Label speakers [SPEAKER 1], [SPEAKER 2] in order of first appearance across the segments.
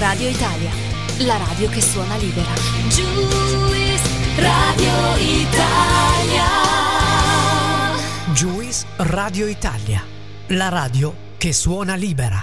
[SPEAKER 1] Radio Italia, la radio che suona libera. Juice Radio Italia.
[SPEAKER 2] Juice Radio Italia, la radio che suona libera.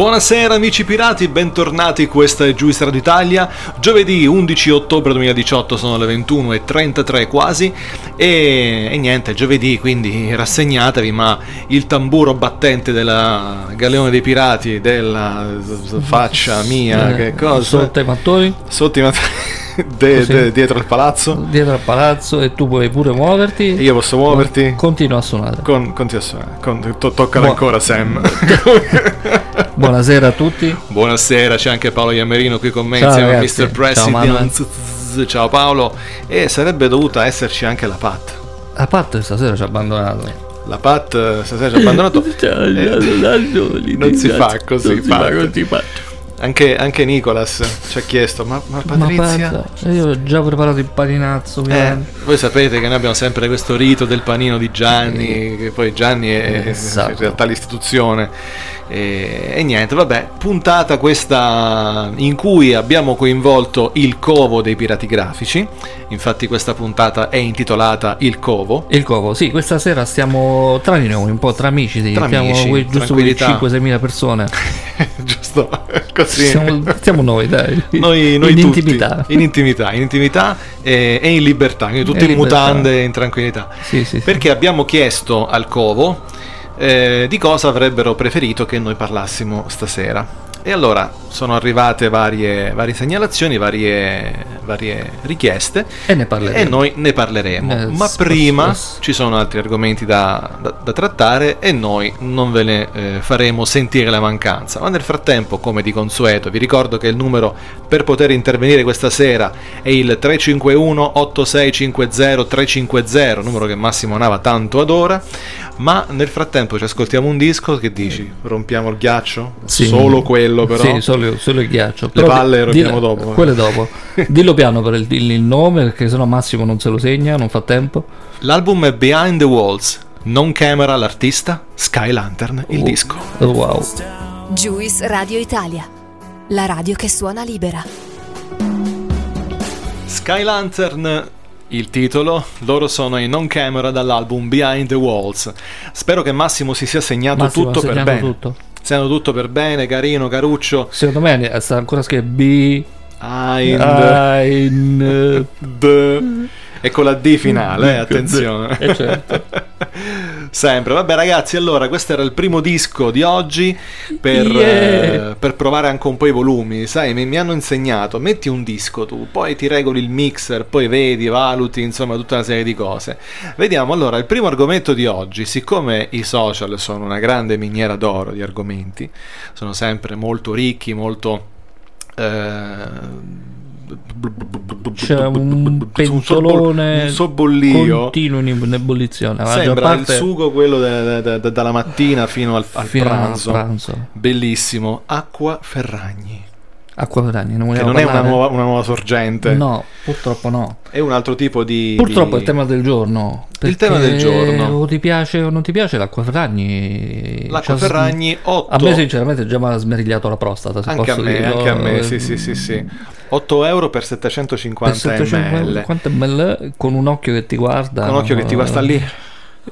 [SPEAKER 3] Buonasera amici pirati, bentornati, questa è Juice Radio Italia, giovedì 11 ottobre 2018 sono le 21.33 quasi. E, e niente, giovedì quindi rassegnatevi ma il tamburo battente della Galeone dei Pirati, della faccia mia,
[SPEAKER 4] Eh,
[SPEAKER 3] che cosa?
[SPEAKER 4] Sotto i mattoni,
[SPEAKER 3] Sotto i mat- de-
[SPEAKER 4] Così.
[SPEAKER 3] de- dietro il palazzo,
[SPEAKER 4] dietro al palazzo e tu puoi pure muoverti.
[SPEAKER 3] io posso muoverti?
[SPEAKER 4] Continua a suonare.
[SPEAKER 3] Con, continua a suonare. Con, to- toccalo
[SPEAKER 4] Buo-
[SPEAKER 3] ancora Sam.
[SPEAKER 4] Buonasera a tutti.
[SPEAKER 3] Buonasera, c'è anche Paolo Iammerino qui con me
[SPEAKER 4] Ciao,
[SPEAKER 3] insieme
[SPEAKER 4] ragazzi.
[SPEAKER 3] a Mr.
[SPEAKER 4] Ciao.
[SPEAKER 3] President. Ciao, Paolo. E sarebbe dovuta esserci anche la Pat.
[SPEAKER 4] A parte stasera ci ha abbandonato.
[SPEAKER 3] La Pat eh, stasera ci ha abbandonato. Eh, non si fa così, Pat. Anche, anche Nicolas ci ha chiesto, ma, ma
[SPEAKER 4] Ma
[SPEAKER 3] Patrizia...
[SPEAKER 4] pensa, io ho già preparato il paninazzo.
[SPEAKER 3] Eh, voi sapete che noi abbiamo sempre questo rito del panino di Gianni, che poi Gianni è
[SPEAKER 4] Esatto.
[SPEAKER 3] in realtà l'istituzione. E, e niente, vabbè, puntata questa in cui abbiamo coinvolto il covo dei pirati grafici. Infatti questa puntata è intitolata Il covo.
[SPEAKER 4] Il covo, sì, questa sera stiamo tra di noi, un po' tra amici, sì,
[SPEAKER 3] Tra
[SPEAKER 4] siamo
[SPEAKER 3] amici,
[SPEAKER 4] quei- giusto
[SPEAKER 3] tranquillità.
[SPEAKER 4] 5-6 mila persone.
[SPEAKER 3] Giusto così.
[SPEAKER 4] Siamo, siamo noi, dai.
[SPEAKER 3] Noi, noi
[SPEAKER 4] in
[SPEAKER 3] tutti,
[SPEAKER 4] intimità.
[SPEAKER 3] in intimità, in intimità e, e in libertà, quindi tutti in
[SPEAKER 4] libertà.
[SPEAKER 3] mutande e in tranquillità.
[SPEAKER 4] Sì, sì, sì.
[SPEAKER 3] Perché abbiamo chiesto al covo eh, di cosa avrebbero preferito che noi parlassimo stasera. E allora sono arrivate varie, varie segnalazioni, varie, varie richieste
[SPEAKER 4] E ne parleremo.
[SPEAKER 3] e noi ne parleremo.
[SPEAKER 4] Eh,
[SPEAKER 3] Ma prima ci sono altri argomenti da, da- da trattare e noi non ve ne eh, faremo sentire la mancanza. Ma nel frattempo, come di consueto, vi ricordo che il numero per poter intervenire questa sera è il 351 8650 350, numero che Massimo Nava tanto adora. Ma nel frattempo ci ascoltiamo un disco, che dici? Rompiamo il ghiaccio?
[SPEAKER 4] Sì.
[SPEAKER 3] Solo quello però.
[SPEAKER 4] Sì, solo, solo il ghiaccio.
[SPEAKER 3] Le
[SPEAKER 4] Però
[SPEAKER 3] palle
[SPEAKER 4] di-
[SPEAKER 3] rompiamo dopo, eh.
[SPEAKER 4] Quelle dopo. Dillo piano per il, il- il nome, perché sennò Massimo non se lo segna, non fa tempo.
[SPEAKER 3] L'album è Behind the Walls. Non camera l'artista, Sky Lantern il
[SPEAKER 4] Oh.
[SPEAKER 3] disco.
[SPEAKER 4] Oh, wow.
[SPEAKER 1] Juice Radio Italia, la radio che suona libera.
[SPEAKER 3] Sky Lantern, il titolo, loro sono in non camera dall'album Behind the Walls. Spero che Massimo si sia segnato
[SPEAKER 4] Massimo,
[SPEAKER 3] tutto per bene.
[SPEAKER 4] tutto.
[SPEAKER 3] Segnato tutto per bene, carino, caruccio.
[SPEAKER 4] Secondo me sta ancora scritto B.
[SPEAKER 3] Behind the... E con la D finale, eh, attenzione.
[SPEAKER 4] Eh, certo.
[SPEAKER 3] Sempre, vabbè ragazzi, allora questo era il primo disco di oggi per,
[SPEAKER 4] Yeah.
[SPEAKER 3] eh, per provare anche un po' i volumi, sai, mi, mi hanno insegnato, metti un disco tu, poi ti regoli il mixer, poi vedi, valuti, insomma tutta una serie di cose. Vediamo allora, il primo argomento di oggi, siccome i social sono una grande miniera d'oro di argomenti, sono sempre molto ricchi, molto... eh,
[SPEAKER 4] C'è un pentolone
[SPEAKER 3] un sobbollio
[SPEAKER 4] continuo in, ebollizione. La
[SPEAKER 3] Sembra
[SPEAKER 4] parte
[SPEAKER 3] il sugo quello de- de- de- dalla mattina fino al, al
[SPEAKER 4] fino
[SPEAKER 3] pranzo.
[SPEAKER 4] pranzo.
[SPEAKER 3] Bellissimo. Acqua Ferragni.
[SPEAKER 5] Acqua Ferragni, non
[SPEAKER 3] che non è una nuova, una nuova sorgente,
[SPEAKER 5] No, purtroppo no.
[SPEAKER 3] è un altro tipo di...
[SPEAKER 5] Purtroppo
[SPEAKER 3] di-
[SPEAKER 5] è il tema del giorno.
[SPEAKER 3] Il tema del giorno.
[SPEAKER 5] O ti piace o non ti piace l'acqua Ferragni.
[SPEAKER 3] L'acqua
[SPEAKER 5] Cioè,
[SPEAKER 3] Ferragni 8...
[SPEAKER 5] A me sinceramente già mi ha smerigliato la prostata.
[SPEAKER 3] Anche a me, anche a me, sì, sì, sì, sì. 8 euro per
[SPEAKER 5] per
[SPEAKER 3] 750
[SPEAKER 5] 750
[SPEAKER 3] ml.
[SPEAKER 5] ml, con un occhio che ti guarda.
[SPEAKER 3] Con occhio che ti guarda
[SPEAKER 5] eh,
[SPEAKER 3] lì.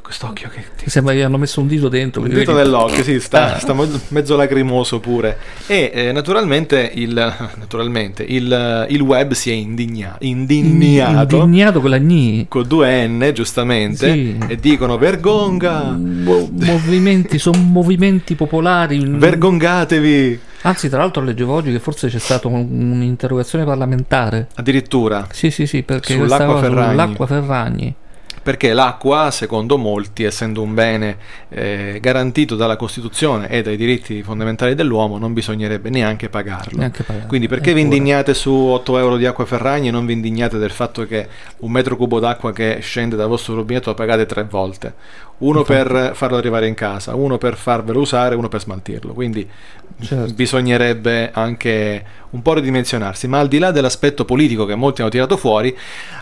[SPEAKER 3] Quest'occhio che ti...
[SPEAKER 5] Sembra che hanno messo un dito dentro.
[SPEAKER 3] Un
[SPEAKER 5] perché
[SPEAKER 3] dito
[SPEAKER 5] vedi-
[SPEAKER 3] nell'occhio, sì, sta,
[SPEAKER 5] Ah.
[SPEAKER 3] sta mezzo lacrimoso pure. E eh, naturalmente, il, naturalmente il, il web si è indigna- indignato.
[SPEAKER 5] Indignato con la gni.
[SPEAKER 3] Con due N, giustamente,
[SPEAKER 5] Sì.
[SPEAKER 3] e dicono vergonga,
[SPEAKER 5] Mo- movimenti, sono movimenti popolari.
[SPEAKER 3] vergongatevi.
[SPEAKER 5] Anzi, tra l'altro leggevo oggi che forse c'è stata un- un'interrogazione parlamentare.
[SPEAKER 3] Addirittura,
[SPEAKER 5] Sì, sì, sì, perché
[SPEAKER 3] Sull'acqua Ferragni.
[SPEAKER 5] sull'acqua Ferragni.
[SPEAKER 3] perché l'acqua, secondo molti, essendo un bene eh, garantito dalla Costituzione e dai diritti fondamentali dell'uomo, non bisognerebbe neanche pagarlo.
[SPEAKER 5] Neanche pagarlo.
[SPEAKER 3] Quindi perché vi
[SPEAKER 5] Eppure.
[SPEAKER 3] indignate su 8 euro di acqua Ferragni e non vi indignate del fatto che un metro cubo d'acqua che scende dal vostro rubinetto lo pagate tre volte? Uno per farlo arrivare in casa, uno per farvelo usare, uno per smaltirlo. Quindi
[SPEAKER 5] Certo.
[SPEAKER 3] bisognerebbe anche un po' ridimensionarsi. Ma al di là dell'aspetto politico che molti hanno tirato fuori,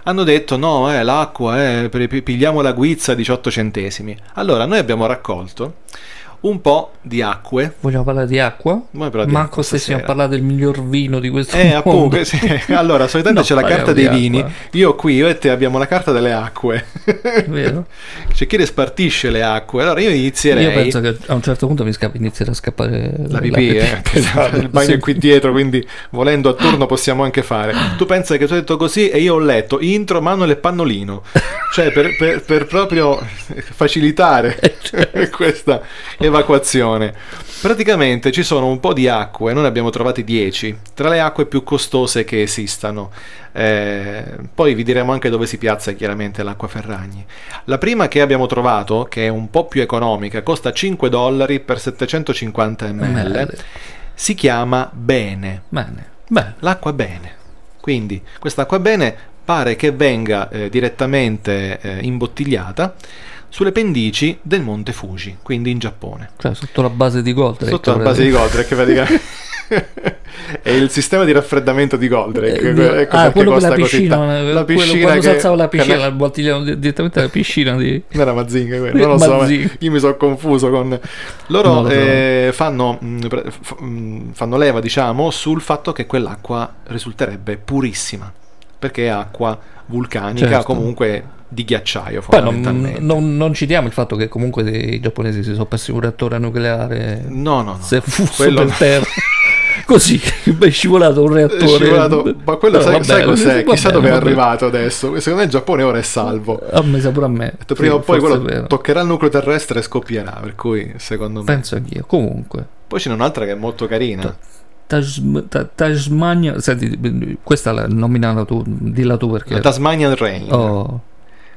[SPEAKER 3] hanno detto no, eh, l'acqua, eh, pi- pi- pigliamo la guizza a 18 centesimi. Allora noi abbiamo raccolto un po' di acque.
[SPEAKER 5] Vogliamo parlare di acqua?
[SPEAKER 3] Però di
[SPEAKER 5] Manco
[SPEAKER 3] acqua
[SPEAKER 5] stessimo a
[SPEAKER 3] stasera.
[SPEAKER 5] parlare del miglior vino di questo
[SPEAKER 3] Eh,
[SPEAKER 5] mondo.
[SPEAKER 3] appunto, sì. allora, solitamente
[SPEAKER 5] No,
[SPEAKER 3] c'è la carta dei
[SPEAKER 5] di
[SPEAKER 3] vini.
[SPEAKER 5] acqua.
[SPEAKER 3] Io qui, io e te abbiamo la carta delle acque.
[SPEAKER 5] Vero?
[SPEAKER 3] C'è chi le spartisce le acque. Allora io inizierei.
[SPEAKER 5] Io penso che a un certo punto mi scappa, inizierà a scappare
[SPEAKER 3] La pipì, eh,
[SPEAKER 5] Esatto,
[SPEAKER 3] il bagno
[SPEAKER 5] sì.
[SPEAKER 3] è qui dietro, quindi volendo a turno possiamo anche fare. Tu pensa che tu hai detto così e io ho letto intro Manuel e Pannolino, cioè per, per- per proprio facilitare questa evacuazione. Praticamente ci sono un po' di acque, noi ne abbiamo trovate 10, tra le acque più costose che esistano. Eh, poi vi diremo anche dove si piazza chiaramente l'acqua Ferragni. La prima che abbiamo trovato, che è un po' più economica, costa 5 dollari per 750 ml,
[SPEAKER 5] Ml.
[SPEAKER 3] si chiama Bene,
[SPEAKER 5] Bene. Beh,
[SPEAKER 3] l'acqua Bene. Quindi quest'acqua Bene pare che venga eh, direttamente eh, imbottigliata sulle pendici del Monte Fuji, quindi in Giappone.
[SPEAKER 5] cioè sotto la base di Goldrake.
[SPEAKER 3] Sotto la base di Goldrake, praticamente. è il sistema di raffreddamento di Goldrake.
[SPEAKER 5] Eh,
[SPEAKER 3] ecco
[SPEAKER 5] ah, quello con
[SPEAKER 3] costa
[SPEAKER 5] la
[SPEAKER 3] così
[SPEAKER 5] piscina, eh,
[SPEAKER 3] la piscina
[SPEAKER 5] quando si
[SPEAKER 3] che-
[SPEAKER 5] alzava la piscina, la bottiglia direttamente alla piscina di...
[SPEAKER 3] non era Mazinga quello, non lo so, io mi sono confuso con... Loro
[SPEAKER 5] lo so.
[SPEAKER 3] eh, fanno, f- mh, fanno leva, diciamo, sul fatto che quell'acqua risulterebbe purissima, perché è acqua vulcanica,
[SPEAKER 5] Certo.
[SPEAKER 3] comunque di ghiacciaio
[SPEAKER 5] Poi non, non, non citiamo il fatto che comunque i giapponesi si sono persi un reattore nucleare
[SPEAKER 3] No, no, no.
[SPEAKER 5] se fu
[SPEAKER 3] Quello-
[SPEAKER 5] per terra. Così è scivolato un reattore.
[SPEAKER 3] scivolato- ma quello sai,
[SPEAKER 5] va
[SPEAKER 3] sai
[SPEAKER 5] bene,
[SPEAKER 3] cos'è?
[SPEAKER 5] va
[SPEAKER 3] Chissà dove è arrivato adesso. Secondo me il Giappone ora è salvo.
[SPEAKER 5] A me sa pure a me.
[SPEAKER 3] Prima
[SPEAKER 5] Sì,
[SPEAKER 3] o poi quello
[SPEAKER 5] vero.
[SPEAKER 3] toccherà il nucleo terrestre e scoppierà. Per cui, secondo me.
[SPEAKER 5] Penso anch'io. Comunque,
[SPEAKER 3] Poi ce n'è un'altra che è molto carina.
[SPEAKER 5] Tasm- Ta- Tasmania. Senti, questa la nominata tu, dilla tu perché.
[SPEAKER 3] La Tasmanian Rain.
[SPEAKER 5] Oh,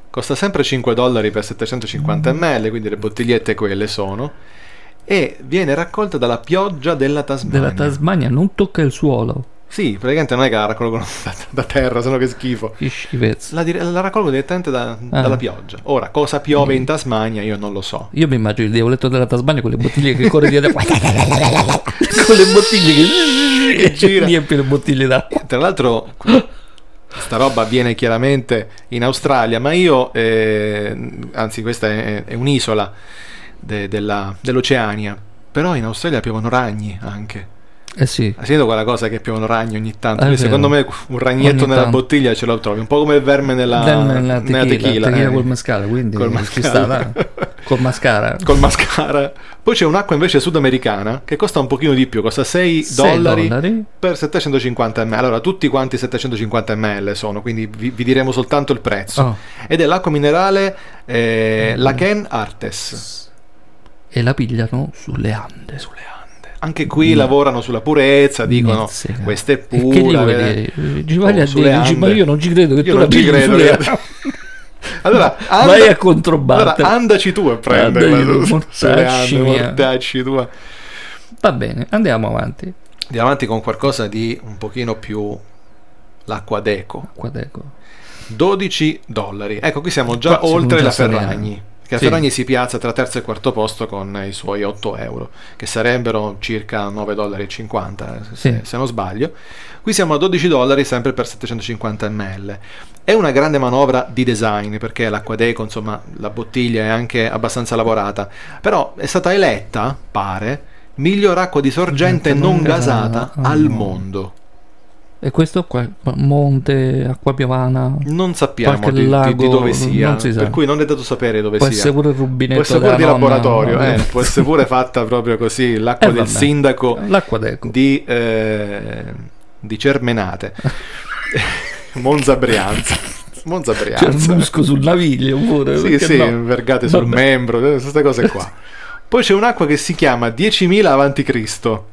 [SPEAKER 3] Costa sempre 5 dollari per 750 ml, quindi le bottigliette quelle sono. E viene raccolta dalla pioggia della Tasmania.
[SPEAKER 5] della Tasmania non tocca il suolo.
[SPEAKER 3] Sì, praticamente non è che la raccolgono da, da terra, sennò che schifo.
[SPEAKER 5] Che schifezza.
[SPEAKER 3] La, la raccolgo direttamente da-
[SPEAKER 5] Ah.
[SPEAKER 3] dalla pioggia. Ora, cosa piove in Tasmania io non lo so.
[SPEAKER 5] Io mi immagino il diavoletto della Tasmania con le bottiglie che corre dietro. con le bottiglie che,
[SPEAKER 3] Che gira.
[SPEAKER 5] riempie le bottiglie d'acqua.
[SPEAKER 3] Tra l'altro, sta roba avviene chiaramente in Australia, ma io, eh, anzi, questa è, è un'isola de- della- dell'Oceania. Però in Australia piovono ragni anche.
[SPEAKER 5] Eh sì.
[SPEAKER 3] Hai sentito quella cosa che piovono ragni ogni tanto?
[SPEAKER 5] Vero.
[SPEAKER 3] secondo me un ragnetto
[SPEAKER 5] Ogni
[SPEAKER 3] nella
[SPEAKER 5] tanto.
[SPEAKER 3] bottiglia ce lo trovi, un po' come il verme nella,
[SPEAKER 5] Nella- nella
[SPEAKER 3] nella
[SPEAKER 5] tequila,
[SPEAKER 3] tequila.
[SPEAKER 5] tequila
[SPEAKER 3] eh.
[SPEAKER 5] col mascara, quindi
[SPEAKER 3] Col mascara.
[SPEAKER 5] Col mascara.
[SPEAKER 3] Col mascara. Poi c'è un'acqua invece sudamericana che costa un pochino di più, costa 6
[SPEAKER 5] Sei
[SPEAKER 3] dollari,
[SPEAKER 5] dollari.
[SPEAKER 3] per 750 ml. Allora, tutti quanti 750 ml sono, quindi vi, vi diremo soltanto il prezzo.
[SPEAKER 5] Oh.
[SPEAKER 3] Ed è l'acqua minerale eh, la Ken Artes.
[SPEAKER 5] E la pigliano sulle Ande.
[SPEAKER 3] Sulle Ande. Anche qui lavorano sulla purezza, dicono
[SPEAKER 5] Mizzica.
[SPEAKER 3] questa è
[SPEAKER 5] E che gli
[SPEAKER 3] pura.
[SPEAKER 5] vai
[SPEAKER 3] Oh,
[SPEAKER 5] dici, ma io non ci credo che
[SPEAKER 3] Io
[SPEAKER 5] tu la
[SPEAKER 3] ci credo. Allora,
[SPEAKER 5] Vai a controbattere.
[SPEAKER 3] Allora, andaci tu a prenderla
[SPEAKER 5] Andaci tu,
[SPEAKER 3] su- sulle
[SPEAKER 5] mortacci
[SPEAKER 3] mortacci.
[SPEAKER 5] Va bene, andiamo avanti.
[SPEAKER 3] Andiamo avanti con qualcosa di un pochino più l'acqua d'eco.
[SPEAKER 5] Qua ecco.
[SPEAKER 3] 12 dollari. Ecco, qui siamo già
[SPEAKER 5] Qua siamo
[SPEAKER 3] oltre
[SPEAKER 5] già
[SPEAKER 3] la. Ferragni. Che a
[SPEAKER 5] Sì.
[SPEAKER 3] Si piazza tra terzo e quarto posto con i suoi 8 euro, che sarebbero circa 9,50 dollari, se,
[SPEAKER 5] Sì.
[SPEAKER 3] se non sbaglio. Qui siamo a 12 dollari sempre per 750 ml. È una grande manovra di design perché l'acqua d'eco, insomma, la bottiglia è anche abbastanza lavorata, però è stata eletta, pare, miglior acqua di sorgente
[SPEAKER 5] Non
[SPEAKER 3] non
[SPEAKER 5] gasata
[SPEAKER 3] gasata
[SPEAKER 5] al
[SPEAKER 3] al
[SPEAKER 5] mondo.
[SPEAKER 3] mondo.
[SPEAKER 5] E questo qua, Monte, Acqua Piovana,
[SPEAKER 3] Non sappiamo di, di- di
[SPEAKER 5] lago,
[SPEAKER 3] dove sia,
[SPEAKER 5] si
[SPEAKER 3] per cui non è dato sapere dove
[SPEAKER 5] può
[SPEAKER 3] sia.
[SPEAKER 5] essere pure il rubinetto
[SPEAKER 3] Può essere pure di
[SPEAKER 5] nonna,
[SPEAKER 3] laboratorio,
[SPEAKER 5] no?
[SPEAKER 3] eh, può essere pure fatta proprio così, l'acqua
[SPEAKER 5] Eh,
[SPEAKER 3] del
[SPEAKER 5] vabbè.
[SPEAKER 3] sindaco
[SPEAKER 5] L'acqua
[SPEAKER 3] di, eh, di Cermenate, Monza Brianza. Monza Brianza.
[SPEAKER 5] musco sul naviglio pure.
[SPEAKER 3] Sì, sì,
[SPEAKER 5] no?
[SPEAKER 3] vergate sul
[SPEAKER 5] Vabbè.
[SPEAKER 3] membro, eh, queste cose qua. Poi c'è un'acqua che si chiama 10.000 avanti Cristo.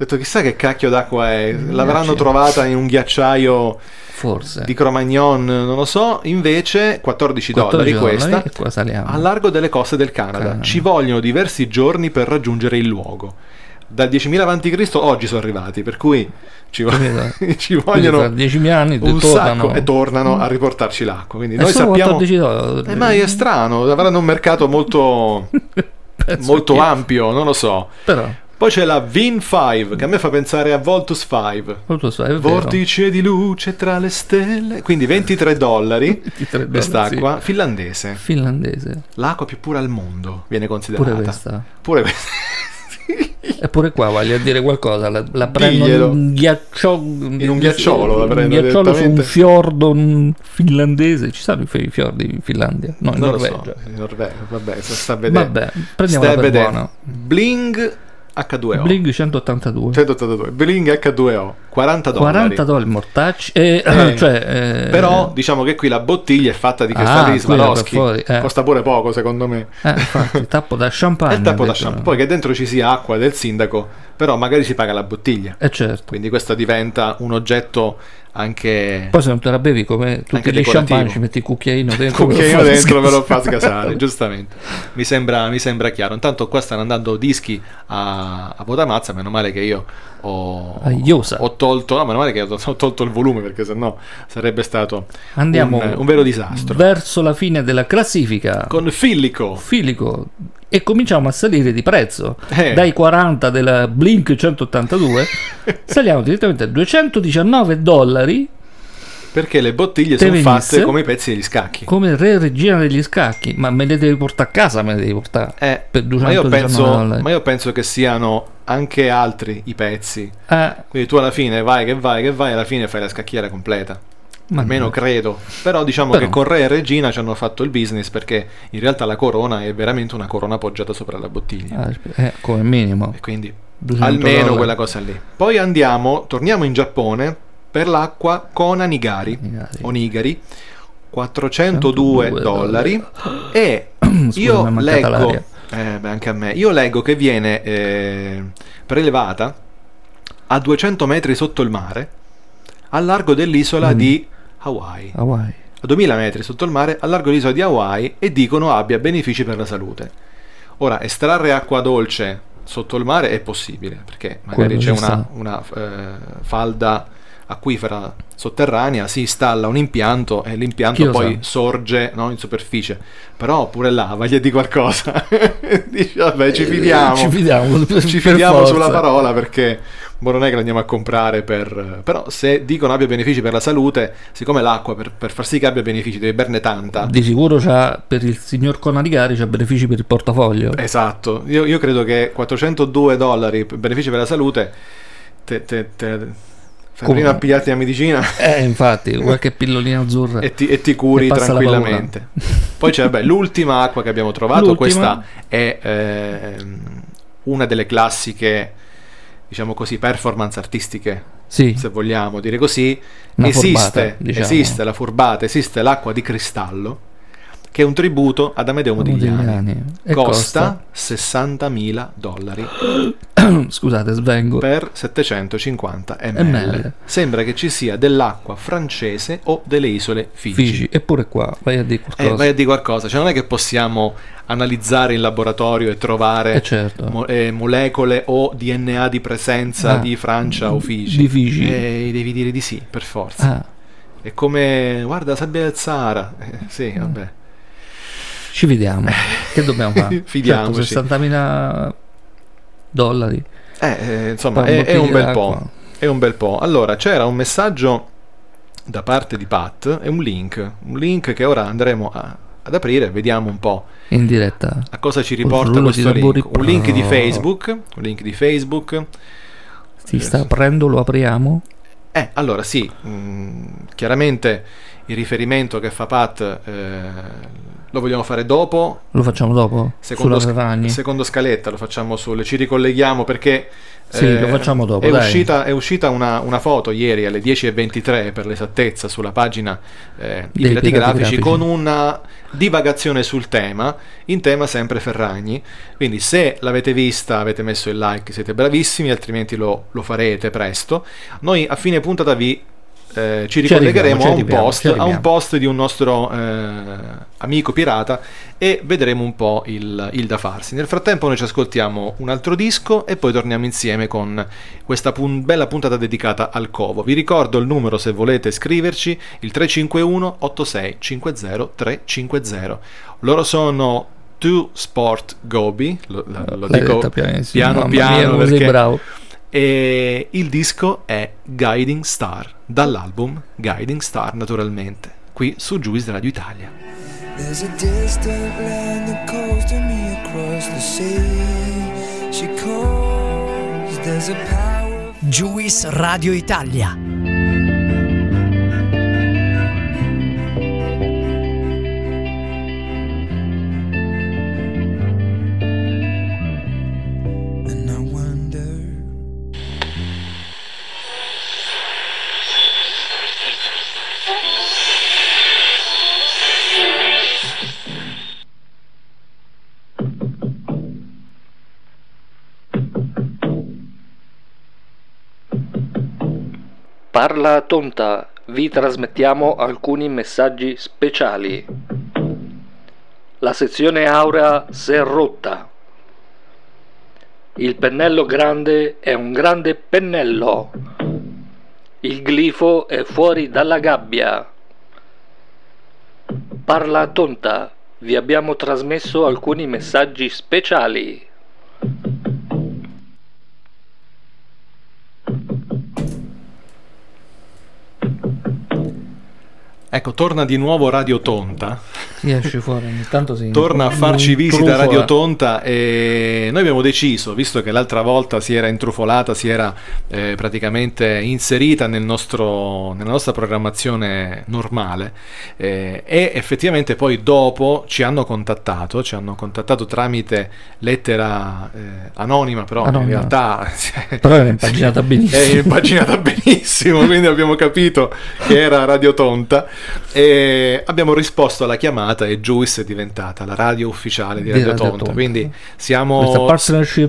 [SPEAKER 3] Ho detto chissà che cacchio d'acqua è, l'avranno trovata in un ghiacciaio
[SPEAKER 5] Forse.
[SPEAKER 3] di Cro-Magnon, non lo so, invece 14 dollari
[SPEAKER 5] 14
[SPEAKER 3] questa,
[SPEAKER 5] e qua saliamo.
[SPEAKER 3] a largo delle coste del Canada.
[SPEAKER 5] Canada.
[SPEAKER 3] Ci vogliono diversi giorni per raggiungere il luogo. Dal 10.000 avanti Cristo oggi sono arrivati, per cui ci, vo-
[SPEAKER 5] Capito?
[SPEAKER 3] ci vogliono
[SPEAKER 5] tra 10.000 anni
[SPEAKER 3] un
[SPEAKER 5] tornano.
[SPEAKER 3] sacco e tornano a riportarci l'acqua. Quindi
[SPEAKER 5] E
[SPEAKER 3] noi sappiamo...
[SPEAKER 5] 14 dollari.
[SPEAKER 3] Eh, ma è strano, avranno un mercato molto, molto ampio, non lo so.
[SPEAKER 5] Però,
[SPEAKER 3] Poi c'è la Vin 5, che a me fa pensare a Voltus 5.
[SPEAKER 5] molto so, è vero.
[SPEAKER 3] Vortice di luce tra le stelle. Quindi 23 dollari
[SPEAKER 5] 23 dollari,
[SPEAKER 3] quest'acqua finlandese.
[SPEAKER 5] Finlandese.
[SPEAKER 3] L'acqua più pura al mondo viene
[SPEAKER 5] Pure
[SPEAKER 3] considerata.
[SPEAKER 5] questa.
[SPEAKER 3] Pure questa.
[SPEAKER 5] Eppure qua voglio dire qualcosa. La, la prendo in un ghiacciolo.
[SPEAKER 3] In un ghiacciolo la prendo
[SPEAKER 5] Un ghiacciolo su un fiordo finlandese. Ci sono i fi- fiordi in Finlandia? No, in
[SPEAKER 3] non
[SPEAKER 5] Norvegia.
[SPEAKER 3] so. In Norvegia, vabbè, sta sta a vedere.
[SPEAKER 5] Vabbè, prendiamola
[SPEAKER 3] Stai
[SPEAKER 5] per buona.
[SPEAKER 3] Bling H2O.
[SPEAKER 5] Bling 182.
[SPEAKER 3] 182. Bling H2O. 40 dollari.
[SPEAKER 5] 40 dollari mortacci. E,
[SPEAKER 3] Eh,
[SPEAKER 5] cioè, eh,
[SPEAKER 3] Però diciamo che qui la bottiglia è fatta di
[SPEAKER 5] Ah,
[SPEAKER 3] cristalli
[SPEAKER 5] per
[SPEAKER 3] Swarovski.
[SPEAKER 5] fuori, eh.
[SPEAKER 3] Costa pure poco, secondo me.
[SPEAKER 5] eh, infatti, tappo da champagne.
[SPEAKER 3] il tappo da
[SPEAKER 5] no.
[SPEAKER 3] Poi che dentro ci sia acqua del sindaco, però magari si paga la bottiglia.
[SPEAKER 5] Eh certo.
[SPEAKER 3] Quindi questo diventa un oggetto anche
[SPEAKER 5] Poi se non te la bevi come tutti gli champagne, ci metti il cucchiaino dentro.
[SPEAKER 3] cucchiaino
[SPEAKER 5] lo far
[SPEAKER 3] dentro ve lo fa
[SPEAKER 5] sgasare.
[SPEAKER 3] sgasare, giustamente. Mi sembra, mi sembra chiaro. Intanto qua stanno andando dischi a, a Botamazza, meno male che io ho,
[SPEAKER 5] A Iosa.
[SPEAKER 3] ho tolto, no, meno male che ho, tolto il volume perché sennò sarebbe stato
[SPEAKER 5] Andiamo
[SPEAKER 3] un, un vero disastro.
[SPEAKER 5] verso la fine della classifica.
[SPEAKER 3] Con Fillico,
[SPEAKER 5] Filico e cominciamo a salire di prezzo
[SPEAKER 3] Eh.
[SPEAKER 5] dai 40 della Blink 182 saliamo direttamente a 219 dollari
[SPEAKER 3] perché le bottiglie sono fatte come i pezzi degli scacchi.
[SPEAKER 5] come re regina degli scacchi ma me le devi portare a casa me le devi portare
[SPEAKER 3] Eh,
[SPEAKER 5] per
[SPEAKER 3] ma, io
[SPEAKER 5] 219
[SPEAKER 3] penso, ma io penso che siano anche altri i pezzi.
[SPEAKER 5] Eh,
[SPEAKER 3] Quindi tu alla fine vai che vai che vai, alla fine fai la scacchiera completa.
[SPEAKER 5] ma
[SPEAKER 3] Almeno
[SPEAKER 5] no.
[SPEAKER 3] credo. Però diciamo
[SPEAKER 5] Però.
[SPEAKER 3] che con Re e Regina ci hanno fatto il business perché in realtà la corona è veramente una corona appoggiata sopra la bottiglia.
[SPEAKER 5] Ah, eh, come minimo
[SPEAKER 3] E quindi
[SPEAKER 5] 200
[SPEAKER 3] almeno
[SPEAKER 5] dollari.
[SPEAKER 3] quella cosa lì. Poi andiamo, torniamo in Giappone per l'acqua con Anigari.
[SPEAKER 5] Onigari.
[SPEAKER 3] Onigari 402 dollari. e
[SPEAKER 5] Scusa,
[SPEAKER 3] io leggo eh, beh, anche a me io leggo che viene eh, prelevata a 200 metri sotto il mare al largo dell'isola
[SPEAKER 5] Mm.
[SPEAKER 3] di Hawaii.
[SPEAKER 5] Hawaii.
[SPEAKER 3] A 2000 metri sotto il mare al largo dell'isola di Hawaii e dicono abbia benefici per la salute. Ora estrarre acqua dolce sotto il mare è possibile perché magari
[SPEAKER 5] Quello
[SPEAKER 3] c'è una, una, eh, falda acquifera sotterranea si installa un impianto e
[SPEAKER 5] Chi
[SPEAKER 3] l'impianto
[SPEAKER 5] lo
[SPEAKER 3] poi sorge no, in superficie. Però pure là voglia di qualcosa. Dici vabbè ci fidiamo.
[SPEAKER 5] Eh, ci fidiamo
[SPEAKER 3] ci fidiamo sulla parola perché boh, non è che la andiamo a comprare per però se dicono abbia benefici per la salute siccome l'acqua per, per far sì che abbia benefici devi berne tanta.
[SPEAKER 5] Di sicuro c'ha per il signor Conarigari c'ha benefici per il portafoglio.
[SPEAKER 3] Esatto. Io, io credo che 402 dollari per benefici per la salute te, te, te-
[SPEAKER 5] Come?
[SPEAKER 3] prima a pigliarti la medicina
[SPEAKER 5] eh infatti qualche pillolina azzurra
[SPEAKER 3] e ti, e ti curi
[SPEAKER 5] E
[SPEAKER 3] tranquillamente. Poi c'è vabbè, l'ultima acqua che abbiamo trovato,
[SPEAKER 5] L'ultima.
[SPEAKER 3] questa è ehm, una delle classiche, diciamo così, performance artistiche,
[SPEAKER 5] sì
[SPEAKER 3] se vogliamo dire così. Esiste,
[SPEAKER 5] furbata, diciamo.
[SPEAKER 3] esiste la furbata, esiste l'acqua di cristallo, che è un tributo ad Amedeo Modigliani.
[SPEAKER 5] E
[SPEAKER 3] Costa 60.000 dollari
[SPEAKER 5] scusate svengo
[SPEAKER 3] per 750 ml.
[SPEAKER 5] ML.
[SPEAKER 3] Sembra che ci sia dell'acqua francese o delle isole Figi.
[SPEAKER 5] Figi eppure qua vai a dire
[SPEAKER 3] Eh,
[SPEAKER 5] qualcosa
[SPEAKER 3] vai a dire qualcosa, cioè non è che possiamo analizzare in laboratorio e trovare
[SPEAKER 5] Eh, certo.
[SPEAKER 3] mo- eh, molecole o DNA di presenza
[SPEAKER 5] Ah,
[SPEAKER 3] di Francia o Figi.
[SPEAKER 5] di Figi.
[SPEAKER 3] Eh, devi dire di sì, per forza.
[SPEAKER 5] ah,
[SPEAKER 3] È come, guarda, sabbia del Sahara. Eh, sì, vabbè.
[SPEAKER 5] Ci fidiamo. Che dobbiamo fare?
[SPEAKER 3] Fidiamoci.
[SPEAKER 5] Certo, 60.000 dollari.
[SPEAKER 3] Eh, eh, insomma, è, è un bel po'. È un bel po'. Allora, c'era un messaggio da parte di Pat e un link. Un link che ora andremo a- ad aprire, vediamo un po'
[SPEAKER 5] In diretta.
[SPEAKER 3] a cosa ci riporta questo link. Un link di. Facebook. Un link di Facebook.
[SPEAKER 5] Si sta aprendo, lo apriamo.
[SPEAKER 3] Eh, allora sì, mm, chiaramente il riferimento che fa Pat eh, lo vogliamo fare dopo.
[SPEAKER 5] Lo facciamo dopo?
[SPEAKER 3] Secondo, sc- secondo scaletta lo facciamo sulle. Ci ricolleghiamo perché. eh,
[SPEAKER 5] Sì, lo facciamo dopo,
[SPEAKER 3] È
[SPEAKER 5] dai.
[SPEAKER 3] uscita, è uscita una, una foto ieri alle 10.23 per l'esattezza sulla pagina eh, Pirati
[SPEAKER 5] Pirati
[SPEAKER 3] Grafici
[SPEAKER 5] Grafici.
[SPEAKER 3] con una divagazione sul tema, in tema sempre Ferragni. Quindi se l'avete vista, avete messo il like, siete bravissimi, altrimenti lo, lo farete presto. Noi a fine puntata vi eh, ci ricollegheremo
[SPEAKER 5] ci
[SPEAKER 3] a, un post, a un post di un nostro eh, amico pirata e vedremo un po' il, il da farsi. Nel frattempo noi ci ascoltiamo un altro disco e poi torniamo insieme con questa pun- bella puntata dedicata al covo. Vi ricordo il numero se volete scriverci, il 351 8650 350. Loro sono Two Sport Gobi, lo, lo- dico piano piano
[SPEAKER 5] come sei
[SPEAKER 3] perché
[SPEAKER 5] bravo.
[SPEAKER 3] E il disco è Guiding Star, dall'album Guiding Star naturalmente, qui su Juice Radio Italia.
[SPEAKER 6] There's a distant land that calls to me across the sea. She calls, there's a power.
[SPEAKER 7] Juice Radio Italia.
[SPEAKER 5] Parla Tonta, vi trasmettiamo alcuni messaggi speciali. La sezione aurea si è rotta. Il pennello grande è un grande pennello. Il glifo è fuori dalla gabbia. Parla Tonta, vi abbiamo trasmesso alcuni messaggi speciali.
[SPEAKER 3] Ecco, torna di nuovo Radio Tonta.
[SPEAKER 5] Si esce fuori, ogni tanto si
[SPEAKER 3] Torna a farci visita Radio. Tonta e noi abbiamo deciso, visto che l'altra volta si era intrufolata, si era eh, praticamente inserita nel nostro- nella nostra programmazione normale eh, e effettivamente poi dopo ci hanno contattato, ci hanno contattato tramite lettera eh, anonima, però in
[SPEAKER 5] Anonima.
[SPEAKER 3] realtà
[SPEAKER 5] Però era impaginata benissimo.
[SPEAKER 3] è impaginata benissimo, quindi abbiamo capito che era Radio Tonta e abbiamo risposto alla chiamata e Juice è diventata la radio ufficiale di
[SPEAKER 5] Di
[SPEAKER 3] Radio, Tonta.
[SPEAKER 5] Tonta.
[SPEAKER 3] Quindi siamo,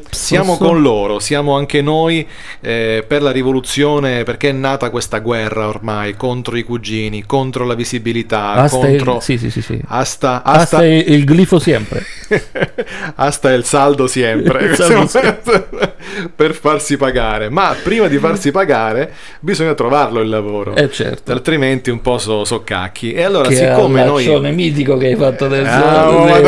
[SPEAKER 3] siamo con loro, siamo anche noi eh, per la rivoluzione, perché è nata questa guerra ormai contro i cugini, contro la visibilità,
[SPEAKER 5] Asta
[SPEAKER 3] contro...
[SPEAKER 5] il, sì, sì, sì, sì.
[SPEAKER 3] Asta,
[SPEAKER 5] Asta
[SPEAKER 3] asta,
[SPEAKER 5] il, il glifo sempre.
[SPEAKER 3] Asta il saldo sempre,
[SPEAKER 5] Il saldo
[SPEAKER 3] per farsi pagare. Ma prima di farsi pagare bisogna trovarlo il lavoro.
[SPEAKER 5] Eh certo.
[SPEAKER 3] Altrimenti un po' so, so cacchi. E allora,
[SPEAKER 5] che
[SPEAKER 3] siccome noi
[SPEAKER 5] mitico che hai fatto adesso.
[SPEAKER 3] Ah, oh,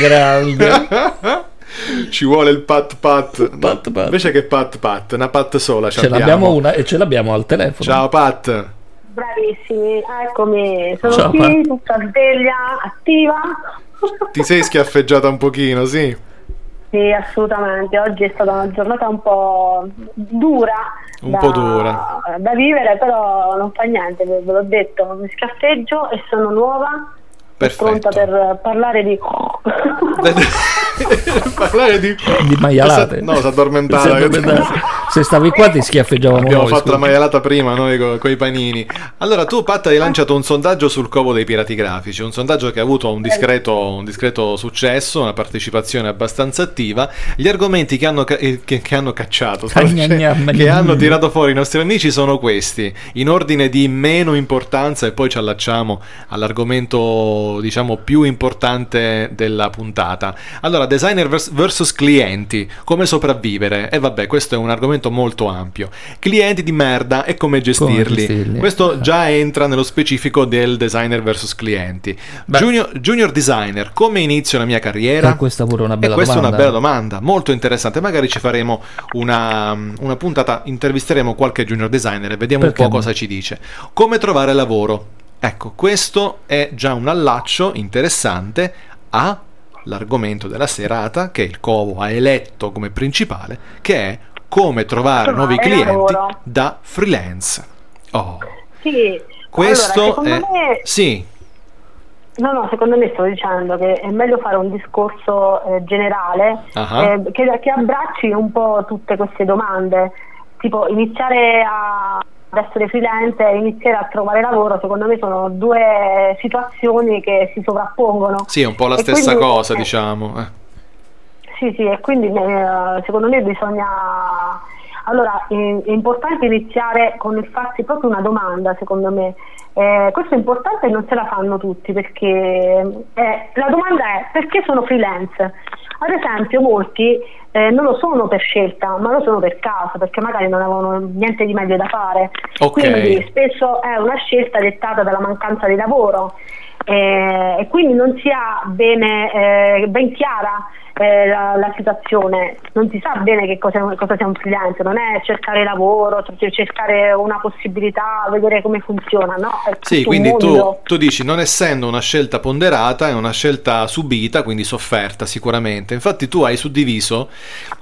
[SPEAKER 5] grande.
[SPEAKER 3] ci vuole il pat pat,
[SPEAKER 5] Pat pat.
[SPEAKER 3] invece che pat pat, una pat sola.
[SPEAKER 5] Ce l'abbiamo una e ce l'abbiamo al telefono.
[SPEAKER 3] Ciao Pat.
[SPEAKER 8] Bravissimi, eccomi, sono
[SPEAKER 5] Ciao,
[SPEAKER 8] qui, tutta sveglia, attiva.
[SPEAKER 3] Ti sei schiaffeggiata un pochino, sì?
[SPEAKER 8] Sì, assolutamente. Oggi è stata una giornata un po' dura.
[SPEAKER 3] Un
[SPEAKER 8] da,
[SPEAKER 3] po' dura.
[SPEAKER 8] Da vivere, però non fa niente, ve l'ho detto. Mi scaffeggio e sono nuova.
[SPEAKER 3] Perfetto.
[SPEAKER 8] Pronta per parlare di.
[SPEAKER 3] Parlare di...
[SPEAKER 5] Di maialate.
[SPEAKER 3] No, si è addormentata.
[SPEAKER 5] Addormentata. Se stavi qua ti schiaffeggiavamo
[SPEAKER 3] Abbiamo
[SPEAKER 5] noi.
[SPEAKER 3] fatto la
[SPEAKER 5] scusa.
[SPEAKER 3] maialata prima noi con i panini. Allora, tu, Pat, hai lanciato un sondaggio sul covo dei pirati grafici. Un sondaggio che ha avuto un discreto, un discreto successo, una partecipazione abbastanza attiva. Gli argomenti che hanno, eh, che, che hanno cacciato,
[SPEAKER 5] gnam,
[SPEAKER 3] che hanno tirato fuori i nostri amici sono questi, in ordine di meno importanza, e poi ci allacciamo all'argomento, diciamo, più importante della puntata. Allora, designer vers- versus clienti, come sopravvivere? E vabbè, questo è un argomento molto ampio. Clienti di merda e come gestirli.
[SPEAKER 5] gestirli.
[SPEAKER 3] Questo già entra nello specifico del designer versus clienti. Junior, junior designer, come inizio la mia carriera?
[SPEAKER 5] E questa pure una bella
[SPEAKER 3] e questa
[SPEAKER 5] domanda.
[SPEAKER 3] è una bella domanda, molto interessante. Magari ci faremo una, una puntata, intervisteremo qualche junior designer e vediamo
[SPEAKER 5] Perché
[SPEAKER 3] un po' cosa ci dice. Come trovare lavoro? Ecco, questo è già un allaccio interessante all'argomento della serata che il Covo ha eletto come principale, che è come trovare nuovi clienti
[SPEAKER 8] lavoro.
[SPEAKER 3] da freelance. Oh,
[SPEAKER 8] Sì,
[SPEAKER 3] questo
[SPEAKER 8] allora,
[SPEAKER 3] è...
[SPEAKER 8] secondo me
[SPEAKER 3] Sì,
[SPEAKER 8] No, no, secondo me sto dicendo che è meglio fare un discorso eh, generale
[SPEAKER 3] Ah.
[SPEAKER 8] eh, che, che abbracci un po' tutte queste domande, tipo iniziare a, ad essere freelance e iniziare a trovare lavoro, secondo me sono due situazioni che si sovrappongono.
[SPEAKER 3] sì, è un po' la
[SPEAKER 8] E
[SPEAKER 3] stessa
[SPEAKER 8] quindi-
[SPEAKER 3] cosa,
[SPEAKER 8] eh,
[SPEAKER 3] diciamo. eh.
[SPEAKER 8] Sì, sì, e quindi eh, secondo me bisogna... Allora, è, importante iniziare con il farsi proprio una domanda, secondo me. Eh, questo è importante e non se la fanno tutti perché eh, la domanda è perché sono freelance? Ad esempio molti eh, non lo sono per scelta, ma lo sono per caso, perché magari non avevano niente di meglio da fare.
[SPEAKER 3] Ok.
[SPEAKER 8] Quindi spesso è una scelta dettata dalla mancanza di lavoro eh, e quindi non si ha bene, eh, ben chiara eh, la, la situazione, non si sa bene che cosa, cosa sia un freelance, non è cercare lavoro, cioè cercare una possibilità, vedere come funziona, no? È
[SPEAKER 3] Sì, quindi tu, tu dici non essendo una scelta ponderata, è una scelta subita, quindi sofferta sicuramente. Infatti tu hai suddiviso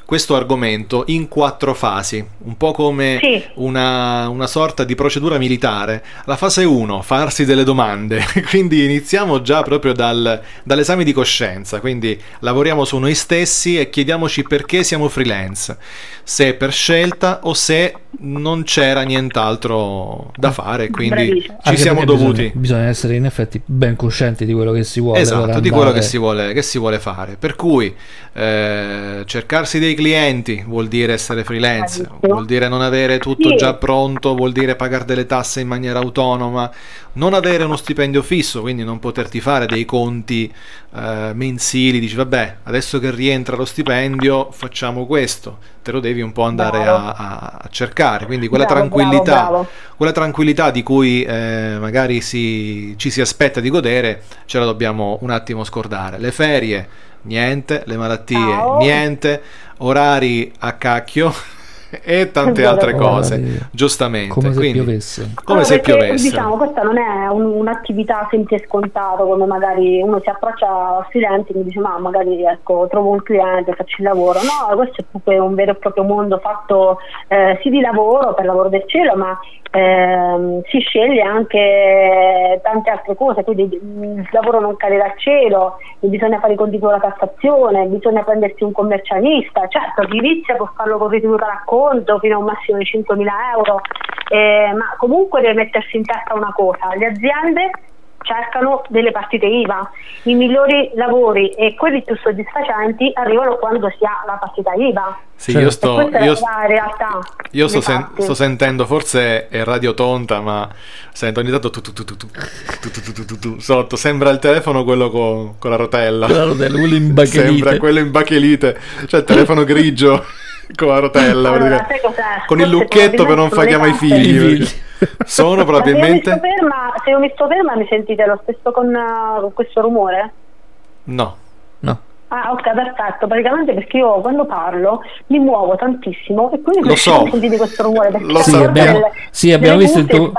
[SPEAKER 3] questo argomento in quattro fasi, un po' come
[SPEAKER 8] Sì.
[SPEAKER 3] una, una sorta di procedura militare. La fase 1, farsi delle domande, quindi iniziamo già proprio dal- dall'esame di coscienza, quindi lavoriamo su noi stessi e chiediamoci perché siamo freelance, se è per scelta o se non c'era nient'altro da fare, quindi
[SPEAKER 8] Bravissimo.
[SPEAKER 3] ci
[SPEAKER 5] Anche
[SPEAKER 3] siamo dovuti.
[SPEAKER 5] Bisogna, bisogna essere in effetti ben coscienti di quello che si vuole.
[SPEAKER 3] Esatto, di quello che si, vuole, che si vuole fare. Per cui eh, cercarsi dei clienti vuol dire essere freelance, vuol dire non avere tutto già pronto, vuol dire pagare delle tasse in maniera autonoma, non avere uno stipendio fisso, quindi non poterti fare dei conti eh, mensili, dici vabbè, adesso che rientra lo stipendio facciamo questo, te lo devi un po' andare a- a cercare, quindi quella
[SPEAKER 8] Bravo,
[SPEAKER 3] tranquillità
[SPEAKER 8] bravo, bravo.
[SPEAKER 3] quella tranquillità di cui eh, magari si- ci si aspetta di godere, ce la dobbiamo un attimo scordare. Le ferie, niente, le malattie,
[SPEAKER 8] Ciao.
[SPEAKER 3] niente, orari a cacchio e tante altre cose,
[SPEAKER 5] Orari.
[SPEAKER 3] giustamente.
[SPEAKER 5] Come se
[SPEAKER 3] Quindi,
[SPEAKER 5] piovesse.
[SPEAKER 3] come
[SPEAKER 8] No,
[SPEAKER 3] se
[SPEAKER 8] perché,
[SPEAKER 3] piovesse.
[SPEAKER 8] Diciamo, questa non è un- un'attività semplice e scontato come magari uno si approccia al freelancing e dice ma magari ecco, trovo un cliente, faccio il lavoro. No, questo è proprio un vero e proprio mondo fatto eh, sì di lavoro, per lavoro del cielo, ma ehm, si sceglie anche tante altre cose, quindi il lavoro non cade dal cielo, bisogna fare i conti con la tassazione, bisogna prendersi un commercialista, certo chi inizia può farlo con ritenuta a sconto fino a un massimo di 5.000 euro, eh, ma comunque deve mettersi in testa una cosa, le aziende cercano delle partite IVA, i migliori lavori e quelli più soddisfacenti arrivano quando si ha la partita IVA.
[SPEAKER 3] Sì,
[SPEAKER 5] cioè,
[SPEAKER 3] io sto, io,
[SPEAKER 8] realtà,
[SPEAKER 3] io sto, sen- sto, sentendo, forse è radio tonta, ma sento ogni tanto sotto, sembra il telefono quello con, con la rotella.
[SPEAKER 5] La rotella, quello in bachelite.
[SPEAKER 3] sembra quello in bachelite, cioè il telefono grigio con la rotella,
[SPEAKER 8] Allora,
[SPEAKER 3] con il lucchetto per non far
[SPEAKER 8] probabilmente
[SPEAKER 3] chiamare i figli. Sono
[SPEAKER 8] Ma Se io,
[SPEAKER 3] probabilmente...
[SPEAKER 8] ferma, se io mi sto ferma mi sentite lo stesso con, uh, con questo rumore?
[SPEAKER 3] No.
[SPEAKER 5] No.
[SPEAKER 8] Ah ok perfetto, praticamente perché io quando parlo mi muovo tantissimo e quindi
[SPEAKER 3] Lo so.
[SPEAKER 8] sentite questo rumore perché
[SPEAKER 3] Lo.
[SPEAKER 5] Sì, abbiamo-
[SPEAKER 8] delle-
[SPEAKER 5] sì, abbiamo visto tuo-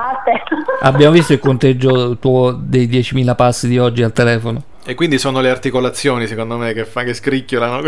[SPEAKER 5] Abbiamo visto il conteggio tuo dei 10.000 passi di oggi al telefono.
[SPEAKER 3] E quindi sono le articolazioni, secondo me, che, fa, che scricchiolano.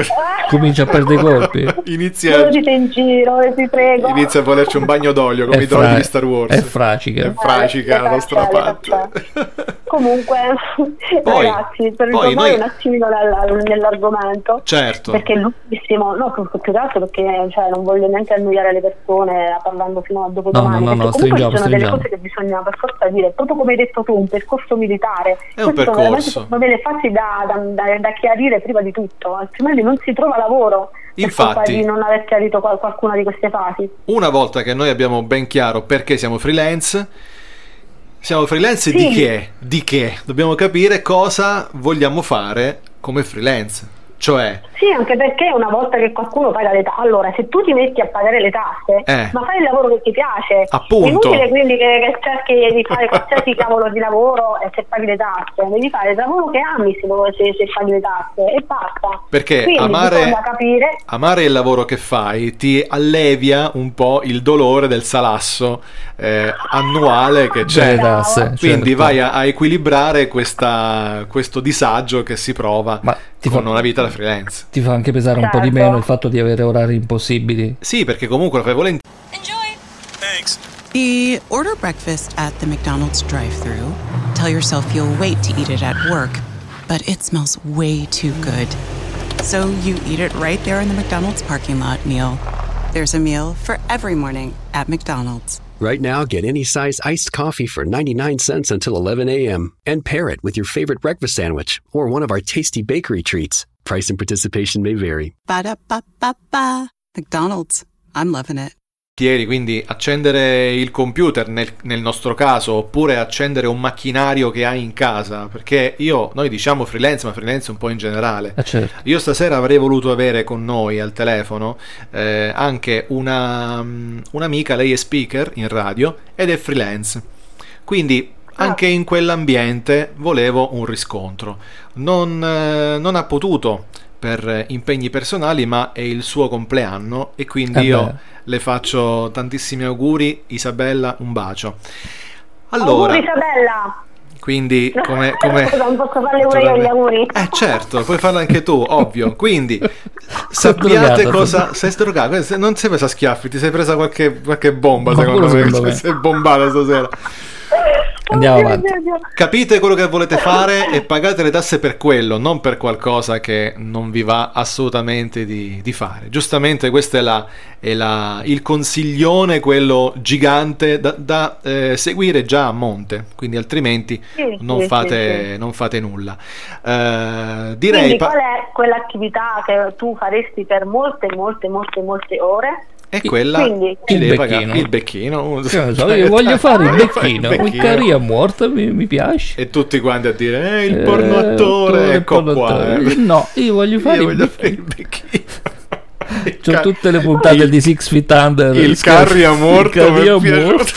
[SPEAKER 5] Comincia a perdere i colpi.
[SPEAKER 3] Inizia,
[SPEAKER 8] in giro, eh, vi prego.
[SPEAKER 3] inizia a volerci un bagno d'olio come
[SPEAKER 5] È
[SPEAKER 3] i
[SPEAKER 5] fra-
[SPEAKER 3] di Star Wars.
[SPEAKER 5] è fracica.
[SPEAKER 3] È fracica la nostra parte.
[SPEAKER 8] Comunque,
[SPEAKER 3] Poi-
[SPEAKER 8] ragazzi, per
[SPEAKER 3] poi
[SPEAKER 8] ritornare
[SPEAKER 3] noi-
[SPEAKER 8] un attimino nella- nell'argomento,
[SPEAKER 3] Certo.
[SPEAKER 8] perché è lunghissimo, no, più, più che altro perché cioè, non voglio neanche annoiare le persone parlando fino a dopo
[SPEAKER 5] No,
[SPEAKER 8] domani,
[SPEAKER 5] no, no, no,
[SPEAKER 8] perché comunque
[SPEAKER 5] stringiamo,
[SPEAKER 8] ci sono delle
[SPEAKER 5] stringiamo.
[SPEAKER 8] cose che bisogna per forza dire, proprio come hai detto tu, un percorso militare,
[SPEAKER 3] È un percorso.
[SPEAKER 8] sono delle fasi da, da- da- da chiarire prima di tutto, altrimenti non si trova lavoro.
[SPEAKER 3] Infatti-
[SPEAKER 8] di non aver chiarito qual- qualcuna di queste fasi.
[SPEAKER 3] Una volta che noi abbiamo ben chiaro perché siamo freelance, siamo freelance
[SPEAKER 8] Sì.
[SPEAKER 3] di che? Di che? Dobbiamo capire cosa vogliamo fare come freelance. Cioè,
[SPEAKER 8] Sì, anche perché una volta che qualcuno paga le tasse, allora se tu ti metti a pagare le tasse,
[SPEAKER 3] Eh.
[SPEAKER 8] ma fai il lavoro che ti piace,
[SPEAKER 3] Appunto.
[SPEAKER 8] è inutile quindi che, che cerchi di fare qualsiasi cavolo di lavoro e se paghi le tasse, devi fare il lavoro che ami se, se, se paghi le tasse e basta.
[SPEAKER 3] perché
[SPEAKER 8] Quindi
[SPEAKER 3] amare,
[SPEAKER 8] capire
[SPEAKER 3] amare il lavoro che fai ti allevia un po' il dolore del salasso eh, annuale che c'è.
[SPEAKER 5] Tasse,
[SPEAKER 3] Quindi
[SPEAKER 5] certo.
[SPEAKER 3] vai a, a equilibrare questa- questo disagio che si prova
[SPEAKER 5] ti
[SPEAKER 3] con
[SPEAKER 5] fa-
[SPEAKER 3] una vita da freelance.
[SPEAKER 5] Ti fa anche pesare un po' di
[SPEAKER 8] Certo.
[SPEAKER 5] meno il fatto di avere orari impossibili.
[SPEAKER 3] Sì, perché comunque lo fai volentieri.
[SPEAKER 9] The order breakfast at the McDonald's drive thru Tell yourself you'll wait to eat it at work, but it smells way too good. So you eat it right there in the McDonald's parking lot meal. There's a meal for every morning at McDonald's.
[SPEAKER 10] Right now, get any size iced coffee for 99 cents until 11 a.m. and pair it with your favorite breakfast sandwich or one of our tasty bakery treats. Price and participation may vary.
[SPEAKER 9] Ba da ba ba ba. McDonald's. I'm loving it.
[SPEAKER 3] Quindi accendere il computer nel, nel nostro caso, oppure accendere un macchinario che hai in casa, perché io, noi diciamo freelance, ma freelance un po' in generale.
[SPEAKER 5] Eh, certo.
[SPEAKER 3] Io stasera avrei voluto avere con noi al telefono eh, anche una, mm, un'amica, lei è speaker in radio ed è freelance. Quindi anche in quell'ambiente volevo un riscontro. Non, eh, non ha potuto per impegni personali, ma è il suo compleanno e quindi
[SPEAKER 5] Eh
[SPEAKER 3] io
[SPEAKER 5] beh.
[SPEAKER 3] Le faccio tantissimi auguri. Isabella, un bacio. Allora,
[SPEAKER 8] Auguri Isabella!
[SPEAKER 3] quindi come... come...
[SPEAKER 8] Scusa, non posso farle pure io gli auguri?
[SPEAKER 3] Eh certo, puoi farlo anche tu, ovvio. Quindi sappiate cosa. Sei drogato, se- non sei presa a schiaffi, ti sei presa qualche, qualche bomba,
[SPEAKER 5] Qualcuno
[SPEAKER 3] secondo me.
[SPEAKER 5] secondo me.
[SPEAKER 3] Sei bombata stasera.
[SPEAKER 5] Andiamo avanti.
[SPEAKER 3] Capite quello che volete fare e pagate le tasse per quello, non per qualcosa che non vi va assolutamente di, di fare. Giustamente questo è, la, è la- il consiglione, quello gigante da, da, eh, seguire già a monte, quindi altrimenti
[SPEAKER 8] Sì,
[SPEAKER 3] non,
[SPEAKER 8] sì,
[SPEAKER 3] fate,
[SPEAKER 8] sì, sì.
[SPEAKER 3] non fate nulla. Eh, direi...
[SPEAKER 8] Quindi qual è quell'attività che tu faresti per molte, molte, molte, molte ore?
[SPEAKER 3] È quella
[SPEAKER 8] Quindi-
[SPEAKER 3] ci
[SPEAKER 5] Il
[SPEAKER 3] devi
[SPEAKER 5] becchino.
[SPEAKER 3] pagare il becchino.
[SPEAKER 5] Ne so, io voglio fare il becchino.
[SPEAKER 3] il
[SPEAKER 5] Il carriera morta mi, mi piace.
[SPEAKER 3] E tutti quanti a dire, eh, il
[SPEAKER 5] Eh,
[SPEAKER 3] porno attore,
[SPEAKER 5] attore,
[SPEAKER 3] ecco
[SPEAKER 5] porno
[SPEAKER 3] qua.
[SPEAKER 5] attore.
[SPEAKER 3] eh.
[SPEAKER 5] No, io voglio fare
[SPEAKER 3] Io
[SPEAKER 5] il
[SPEAKER 3] voglio
[SPEAKER 5] becchino.
[SPEAKER 3] fare il becchino.
[SPEAKER 5] C'ho tutte le puntate di Six Feet Under.
[SPEAKER 3] il
[SPEAKER 5] scherzo.
[SPEAKER 3] carri a morto,
[SPEAKER 5] Il carri
[SPEAKER 3] mi è
[SPEAKER 5] a
[SPEAKER 3] piaciuto.
[SPEAKER 5] morto.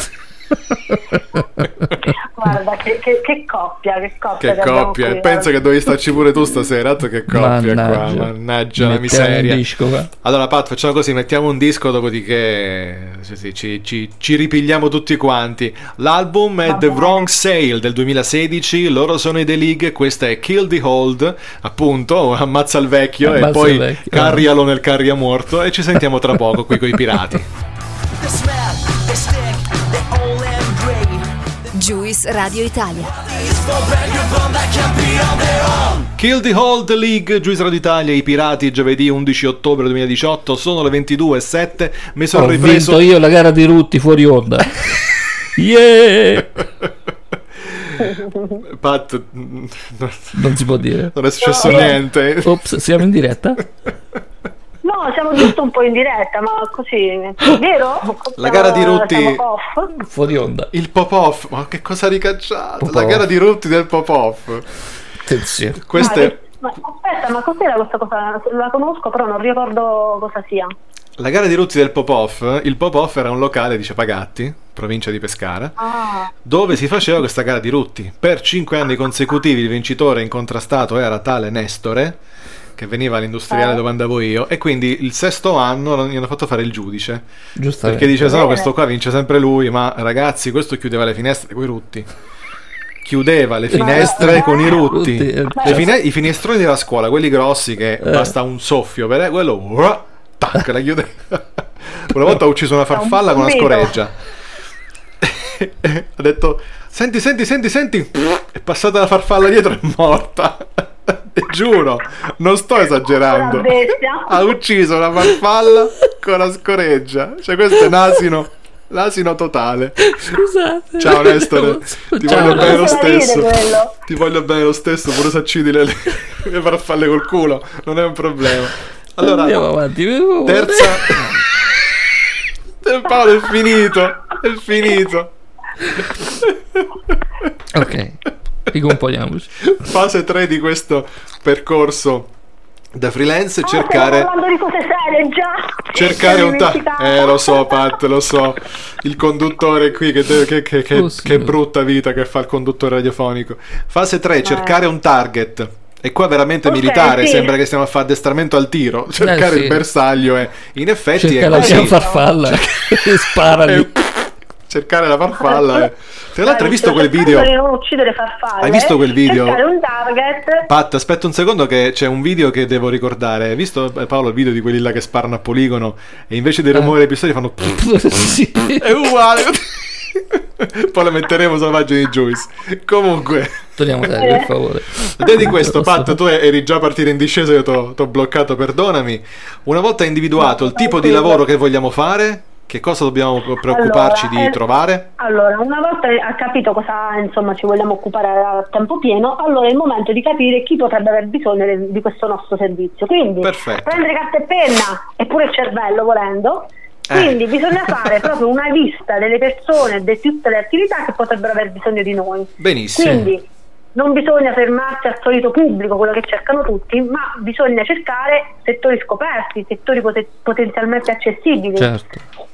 [SPEAKER 8] Guarda, che, che- che coppia, che coppia.
[SPEAKER 3] Che coppia,
[SPEAKER 8] qui,
[SPEAKER 3] e penso
[SPEAKER 8] eh.
[SPEAKER 3] che dovevi starci pure tu stasera, altro che coppia
[SPEAKER 5] Mannaggia.
[SPEAKER 3] qua, mannaggia la miseria.
[SPEAKER 5] disco.
[SPEAKER 3] Allora Pat, facciamo così, mettiamo un disco, dopodiché sì, sì, ci, ci- ci ripigliamo tutti quanti. L'album è The Wrong Sale del 2016, loro sono i The League, questa è Kill the Hold, appunto, ammazza il vecchio e
[SPEAKER 5] Ammazza
[SPEAKER 3] poi
[SPEAKER 5] il vecchio.
[SPEAKER 3] carrialo nel carria morto e ci sentiamo tra poco qui con i pirati.
[SPEAKER 11] Juice Radio Italia.
[SPEAKER 3] Kill the Hold League, Giuisero d'Italia, i pirati, giovedì 11 ottobre 2018, sono le 22.07, mi sono
[SPEAKER 5] Ho
[SPEAKER 3] ripreso...
[SPEAKER 5] vinto io la gara di Rutti fuori onda. yeah!
[SPEAKER 3] Pat,
[SPEAKER 5] Non si può dire.
[SPEAKER 3] non è successo
[SPEAKER 8] No,
[SPEAKER 3] niente.
[SPEAKER 5] Ops, siamo in diretta?
[SPEAKER 8] No, siamo giusto un po' in diretta, ma così, vero?
[SPEAKER 3] La gara di Rutti-?
[SPEAKER 5] Fuori onda.
[SPEAKER 3] Il pop-off, ma che cosa ha ricacciato? La
[SPEAKER 5] Pop-off.
[SPEAKER 3] gara di Rutti del pop-off.
[SPEAKER 5] Attenzione.
[SPEAKER 3] Questa
[SPEAKER 8] Ma,
[SPEAKER 3] è
[SPEAKER 8] ma aspetta, ma cos'era questa cosa? La conosco, però non ricordo cosa sia.
[SPEAKER 3] la gara di Rutti del pop-off. Il pop-off era un locale di Cepagatti, provincia di Pescara,
[SPEAKER 8] Ah,
[SPEAKER 3] dove si faceva questa gara di Rutti. Per cinque anni consecutivi il vincitore incontrastato era tale Nestore, che veniva all'industriale
[SPEAKER 8] Eh.
[SPEAKER 3] dove andavo io, e quindi il sesto anno gli hanno fatto fare il giudice. Perché dice, no,
[SPEAKER 8] Bene.
[SPEAKER 3] questo qua vince sempre lui, ma ragazzi, questo chiudeva le finestre con i rutti. Chiudeva le finestre con i rutti.
[SPEAKER 5] Rutti, eh,
[SPEAKER 3] Le fine- I finestroni della scuola, quelli grossi che basta un soffio, per quello... uah, tac, la chiude. Una volta ha ucciso una farfalla con una scoreggia. ha detto, senti, senti, senti, senti. È passata la farfalla dietro e è morta. Giuro, non sto esagerando. Ha ucciso una farfalla con la scoreggia. Cioè, questo è un asino. L'asino totale.
[SPEAKER 5] Scusate.
[SPEAKER 3] Ciao Nestore, ti
[SPEAKER 5] Ciao,
[SPEAKER 3] voglio bene lo stesso. Ti voglio bene lo stesso, pure se accidi le, le farfalle col culo, non è un problema.
[SPEAKER 5] Andiamo
[SPEAKER 3] Allora,
[SPEAKER 5] avanti. per favore.
[SPEAKER 3] terza. Paolo è finito, è finito.
[SPEAKER 5] Ok. Ricomponiamoci.
[SPEAKER 3] Fase 3 di questo percorso da freelance
[SPEAKER 8] Ah,
[SPEAKER 3] cercare
[SPEAKER 8] di cose serie già.
[SPEAKER 3] cercare un ta- eh lo so Pat lo so il conduttore qui che, deve- che, che- che-
[SPEAKER 5] Oh,
[SPEAKER 3] che brutta vita che fa il conduttore radiofonico fase 3
[SPEAKER 8] Eh.
[SPEAKER 3] cercare un target e qua veramente
[SPEAKER 8] Ok,
[SPEAKER 3] militare
[SPEAKER 8] sì.
[SPEAKER 3] sembra che stiamo a fare addestramento al tiro cercare
[SPEAKER 5] Eh, sì.
[SPEAKER 3] il bersaglio e in effetti
[SPEAKER 5] Cerca
[SPEAKER 3] è
[SPEAKER 5] la
[SPEAKER 3] così
[SPEAKER 5] tua farfalla e sparali.
[SPEAKER 3] Eh, cercare la farfalla tra l'altro hai visto quel video
[SPEAKER 8] di non uccidere farfalle.
[SPEAKER 3] Hai visto quel video?
[SPEAKER 8] Cercare un target.
[SPEAKER 3] Pat, aspetta un secondo che c'è un video che devo ricordare. Hai visto eh, Paolo il video di quelli là che sparano a poligono e invece di
[SPEAKER 5] Eh.
[SPEAKER 3] rimuovere i pistoli fanno...
[SPEAKER 5] sì.
[SPEAKER 3] È uguale. Poi le metteremo sulla pagina di Juice. Comunque,
[SPEAKER 5] Torniamo serio, per favore.
[SPEAKER 3] vedi questo, Pat, tu eri già partito in discesa, io ti ho bloccato, perdonami. Una volta individuato il tipo di lavoro che vogliamo fare, che cosa dobbiamo preoccuparci
[SPEAKER 8] Allora,
[SPEAKER 3] di
[SPEAKER 8] eh,
[SPEAKER 3] trovare?
[SPEAKER 8] Allora, una volta ha capito cosa insomma ci vogliamo occupare a tempo pieno, allora è il momento di capire chi potrebbe aver bisogno di questo nostro servizio. Quindi
[SPEAKER 3] Perfetto.
[SPEAKER 8] prendere carta e penna e pure il cervello volendo.
[SPEAKER 3] Eh.
[SPEAKER 8] Quindi bisogna fare proprio una lista delle persone, di tutte le attività che potrebbero aver bisogno di noi.
[SPEAKER 3] Benissimo.
[SPEAKER 8] Quindi non bisogna fermarsi al solito pubblico, quello che cercano tutti, ma bisogna cercare settori scoperti, settori pote- potenzialmente accessibili.
[SPEAKER 5] Certo.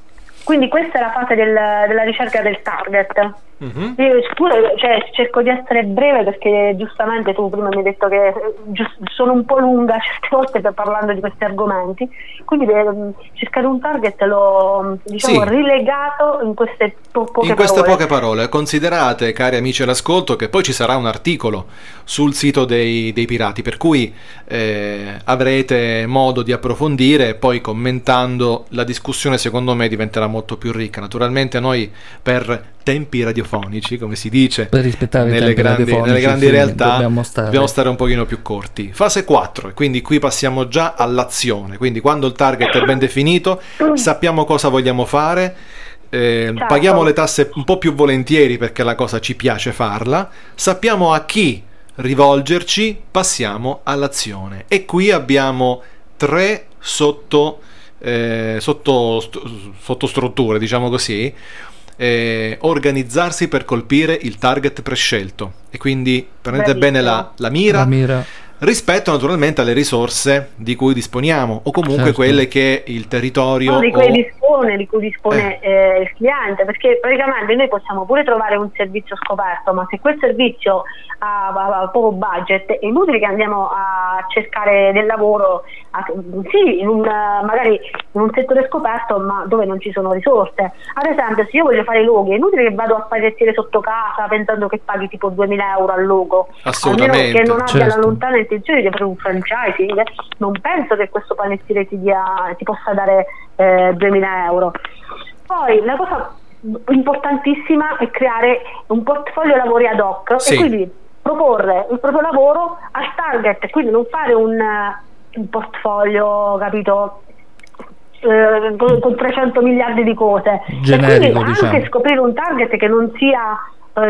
[SPEAKER 8] Quindi questa è la fase del- della ricerca del target.
[SPEAKER 3] Mhm.
[SPEAKER 8] Io pure, cioè, cerco di essere breve perché giustamente tu prima mi hai detto che eh, gius- sono un po' lunga certe volte per parlando di questi argomenti, quindi eh, cercare un target l'ho diciamo,
[SPEAKER 3] Sì.
[SPEAKER 8] rilegato in queste po- poche
[SPEAKER 3] In queste
[SPEAKER 8] parole.
[SPEAKER 3] poche parole, considerate, cari amici all'ascolto, che poi ci sarà un articolo sul sito dei, dei pirati, per cui eh, avrete modo di approfondire e poi commentando la discussione, secondo me, diventerà molto più ricca. Naturalmente noi per tempi radiofonici, come si dice,
[SPEAKER 5] Per rispettare
[SPEAKER 3] nelle grandi,
[SPEAKER 5] radiofonici,
[SPEAKER 3] nelle grandi
[SPEAKER 5] sì,
[SPEAKER 3] realtà
[SPEAKER 5] dobbiamo stare.
[SPEAKER 3] dobbiamo stare un pochino più corti. Fase 4, e quindi qui passiamo già all'azione, quindi quando il target è ben definito, sappiamo cosa vogliamo fare, eh, paghiamo le tasse un po' più volentieri perché la cosa ci piace farla, sappiamo a chi rivolgerci, passiamo all'azione. E qui abbiamo tre sotto, eh, sotto sottostrutture, diciamo così. Eh, organizzarsi per colpire il target prescelto e quindi prendete
[SPEAKER 8] Bravissimo.
[SPEAKER 3] bene la, la mira
[SPEAKER 5] La mira.
[SPEAKER 3] Rispetto naturalmente alle risorse di cui disponiamo o comunque
[SPEAKER 5] Certo.
[SPEAKER 3] quelle che il territorio
[SPEAKER 8] No, di
[SPEAKER 3] o-
[SPEAKER 8] cui dispone, di cui dispone eh, il cliente, perché praticamente noi possiamo pure trovare un servizio scoperto, ma se quel servizio ha, ha- ha poco budget è inutile che andiamo a cercare del lavoro, a- sì, in un, eh, magari in un settore scoperto, ma dove non ci sono risorse. Ad esempio, se io voglio fare i loghi, è inutile che vado a paghettire sotto casa pensando che paghi tipo 2000 euro al logo.
[SPEAKER 3] Assolutamente,
[SPEAKER 8] Almeno che non abbia
[SPEAKER 5] certo.
[SPEAKER 8] la lontana intenzione di avere un franchising, non penso che questo panettire ti, dia, ti possa dare eh, 2000 euro. Poi la cosa importantissima è creare un portfolio lavori ad hoc
[SPEAKER 3] Sì.
[SPEAKER 8] e quindi proporre il proprio lavoro al target, quindi non fare un, un portfolio, capito? eh, con, con 300 miliardi di cose
[SPEAKER 5] Generico,
[SPEAKER 8] e quindi anche
[SPEAKER 5] diciamo.
[SPEAKER 8] scoprire un target che non sia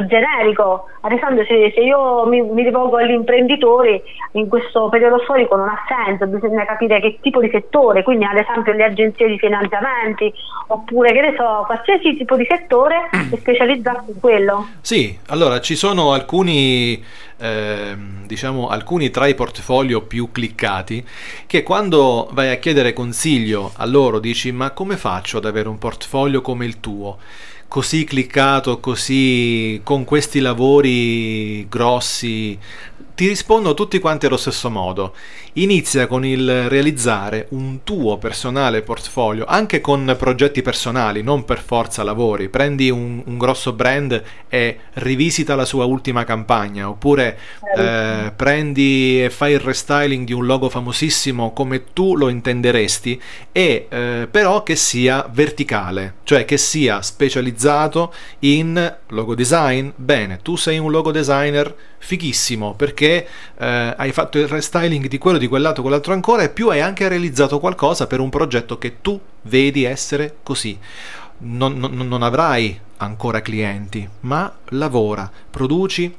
[SPEAKER 8] generico ad esempio se, se io mi, mi rivolgo agli imprenditori in questo periodo storico non ha senso bisogna capire che tipo di settore quindi ad esempio le agenzie di finanziamenti oppure che ne so qualsiasi tipo di settore e specializzarsi in quello
[SPEAKER 3] Sì, allora ci sono alcuni, ehm, diciamo, alcuni tra i portfolio più cliccati che quando vai a chiedere consiglio a loro dici ma come faccio ad avere un portfolio come il tuo? Così cliccato, così con questi lavori grossi, ti rispondono tutti quanti allo stesso modo. Inizia con il realizzare un tuo personale portfolio, anche con progetti personali, non per forza lavori. Prendi un, un grosso brand e rivisita la sua ultima campagna, oppure eh, prendi e fai il restyling di un logo famosissimo come tu lo intenderesti, e eh, però che sia verticale, cioè che sia specializzato in logo design. Bene, tu sei un logo designer fighissimo perché eh, hai fatto il restyling di quello, di quell'altro, quell'altro ancora e più hai anche realizzato qualcosa per un progetto che tu vedi essere così. Non, non- non avrai ancora clienti, ma lavora, produci,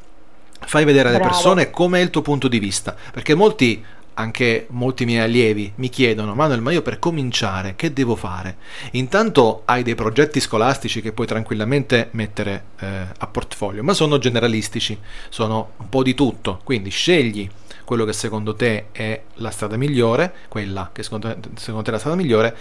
[SPEAKER 3] fai vedere alle
[SPEAKER 8] Bravo.
[SPEAKER 3] persone com'è il tuo punto di vista, perché molti anche molti miei allievi mi chiedono Manuel ma io per cominciare che devo fare? Intanto hai dei progetti scolastici che puoi tranquillamente mettere eh, a portfolio ma sono generalistici sono un po' di tutto. Quindi scegli quello che secondo te è la strada migliore, quella che secondo te, secondo te è la strada migliore,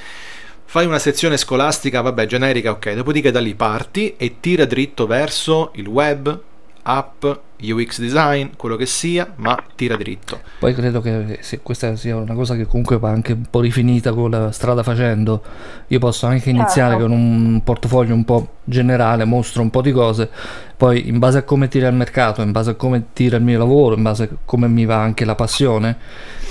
[SPEAKER 3] fai una sezione scolastica, vabbè, generica, ok, dopodiché da lì parti e tira dritto verso il web, app, UX design, quello che sia, ma tira dritto.
[SPEAKER 5] Poi credo che se questa sia una cosa che comunque va anche un po' rifinita con la strada facendo. Io posso anche iniziare
[SPEAKER 8] Certo.
[SPEAKER 5] con un portafoglio un po' generale, mostro un po' di cose, poi in base a come tira il mercato, in base a come tira il mio lavoro, in base a come mi va anche la passione,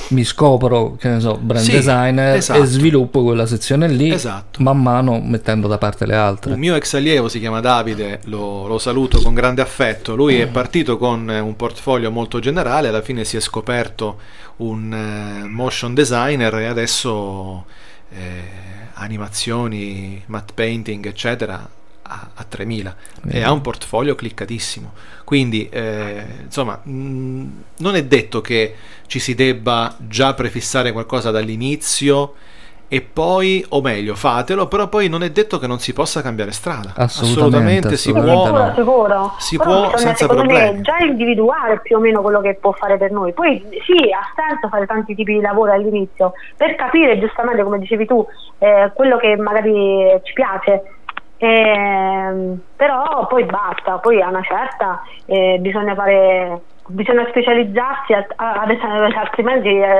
[SPEAKER 5] mi scopro, che ne so, brand
[SPEAKER 3] Sì,
[SPEAKER 5] designer
[SPEAKER 3] esatto.
[SPEAKER 5] e sviluppo quella sezione lì,
[SPEAKER 3] Esatto.
[SPEAKER 5] man mano mettendo da parte le altre.
[SPEAKER 3] Un mio ex allievo si chiama Davide, lo, lo saluto con grande affetto. Lui è partito con eh, un portfolio molto generale, alla fine si è scoperto un eh, motion designer e adesso eh, animazioni, matte painting, eccetera, a, a 3000 e ha un portfolio cliccatissimo. Quindi, eh, insomma, mh, non è detto che ci si debba già prefissare qualcosa dall'inizio e poi, o meglio, fatelo, però poi non è detto che non si possa cambiare strada.
[SPEAKER 5] Assolutamente,
[SPEAKER 3] si
[SPEAKER 5] assolutamente
[SPEAKER 3] può.
[SPEAKER 5] no.
[SPEAKER 8] sicuro.
[SPEAKER 3] Si
[SPEAKER 8] Però
[SPEAKER 3] può
[SPEAKER 8] bisogna,
[SPEAKER 3] senza
[SPEAKER 8] secondo
[SPEAKER 3] problemi.
[SPEAKER 8] me, già individuare più o meno quello che può fare per noi. Poi sì, ha senso fare tanti tipi di lavoro all'inizio per capire giustamente, come dicevi tu, eh, quello che magari ci piace. Ehm, però poi basta, poi a una certa eh, bisogna fare bisogna specializzarsi altrimenti eh,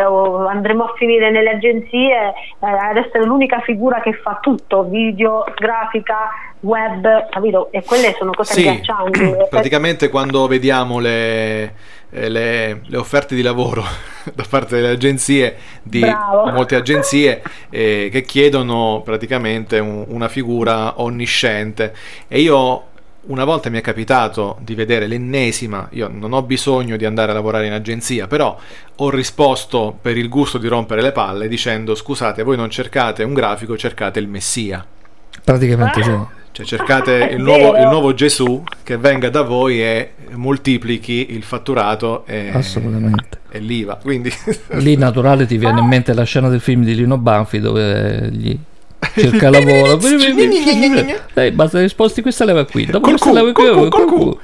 [SPEAKER 8] andremo a finire nelle agenzie eh, ad essere l'unica figura che fa tutto video, grafica, web capito? e quelle sono cose
[SPEAKER 3] Sì,
[SPEAKER 8] agghiaccianti
[SPEAKER 3] praticamente quando vediamo le, eh, le- le offerte di lavoro da parte delle agenzie, di
[SPEAKER 8] Bravo.
[SPEAKER 3] molte agenzie eh, che chiedono praticamente un- una figura onnisciente e io una volta mi è capitato di vedere l'ennesima, io non ho bisogno di andare a lavorare in agenzia, però ho risposto per il gusto di rompere le palle dicendo scusate, voi non cercate un grafico, cercate il messia.
[SPEAKER 5] Praticamente sì.
[SPEAKER 3] Cioè cercate il nuovo, il nuovo Gesù che venga da voi e moltiplichi il fatturato e, e l'IVA. Quindi
[SPEAKER 5] Lì naturale ti viene in mente la scena del film di Lino Banfi dove gli cerca lavoro. Dai, basta che sposti questa leva qui. Dopo
[SPEAKER 3] Col
[SPEAKER 5] questa
[SPEAKER 3] Q,
[SPEAKER 5] leva qui,
[SPEAKER 3] col Q,
[SPEAKER 5] col
[SPEAKER 3] col
[SPEAKER 5] Q.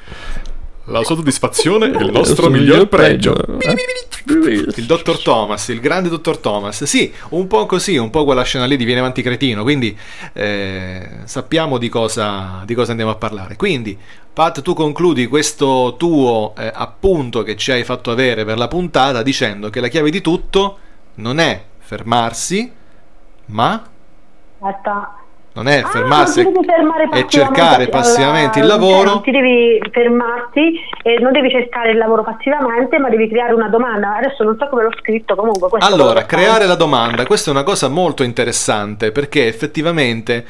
[SPEAKER 3] la soddisfazione è il nostro miglior
[SPEAKER 5] miglior
[SPEAKER 3] pregio.
[SPEAKER 5] pregio.
[SPEAKER 3] Il dottor Thomas, il grande dottor Thomas. Sì, un po' così, un po' quella scena lì di Viene avanti cretino. Quindi eh, sappiamo di cosa, di cosa andiamo a parlare. Quindi, Pat, tu concludi questo tuo eh, appunto che ci hai fatto avere per la puntata dicendo che la chiave di tutto non è fermarsi, ma
[SPEAKER 8] Aspetta.
[SPEAKER 3] non è
[SPEAKER 8] Ah,
[SPEAKER 3] fermarsi
[SPEAKER 8] devi fermare
[SPEAKER 3] e cercare passivamente il lavoro.
[SPEAKER 8] non ti devi fermarti e non devi cercare il lavoro passivamente, ma devi creare una domanda. Adesso non so come l'ho scritto, comunque.
[SPEAKER 3] Allora, creare la domanda, questa è una cosa molto interessante perché effettivamente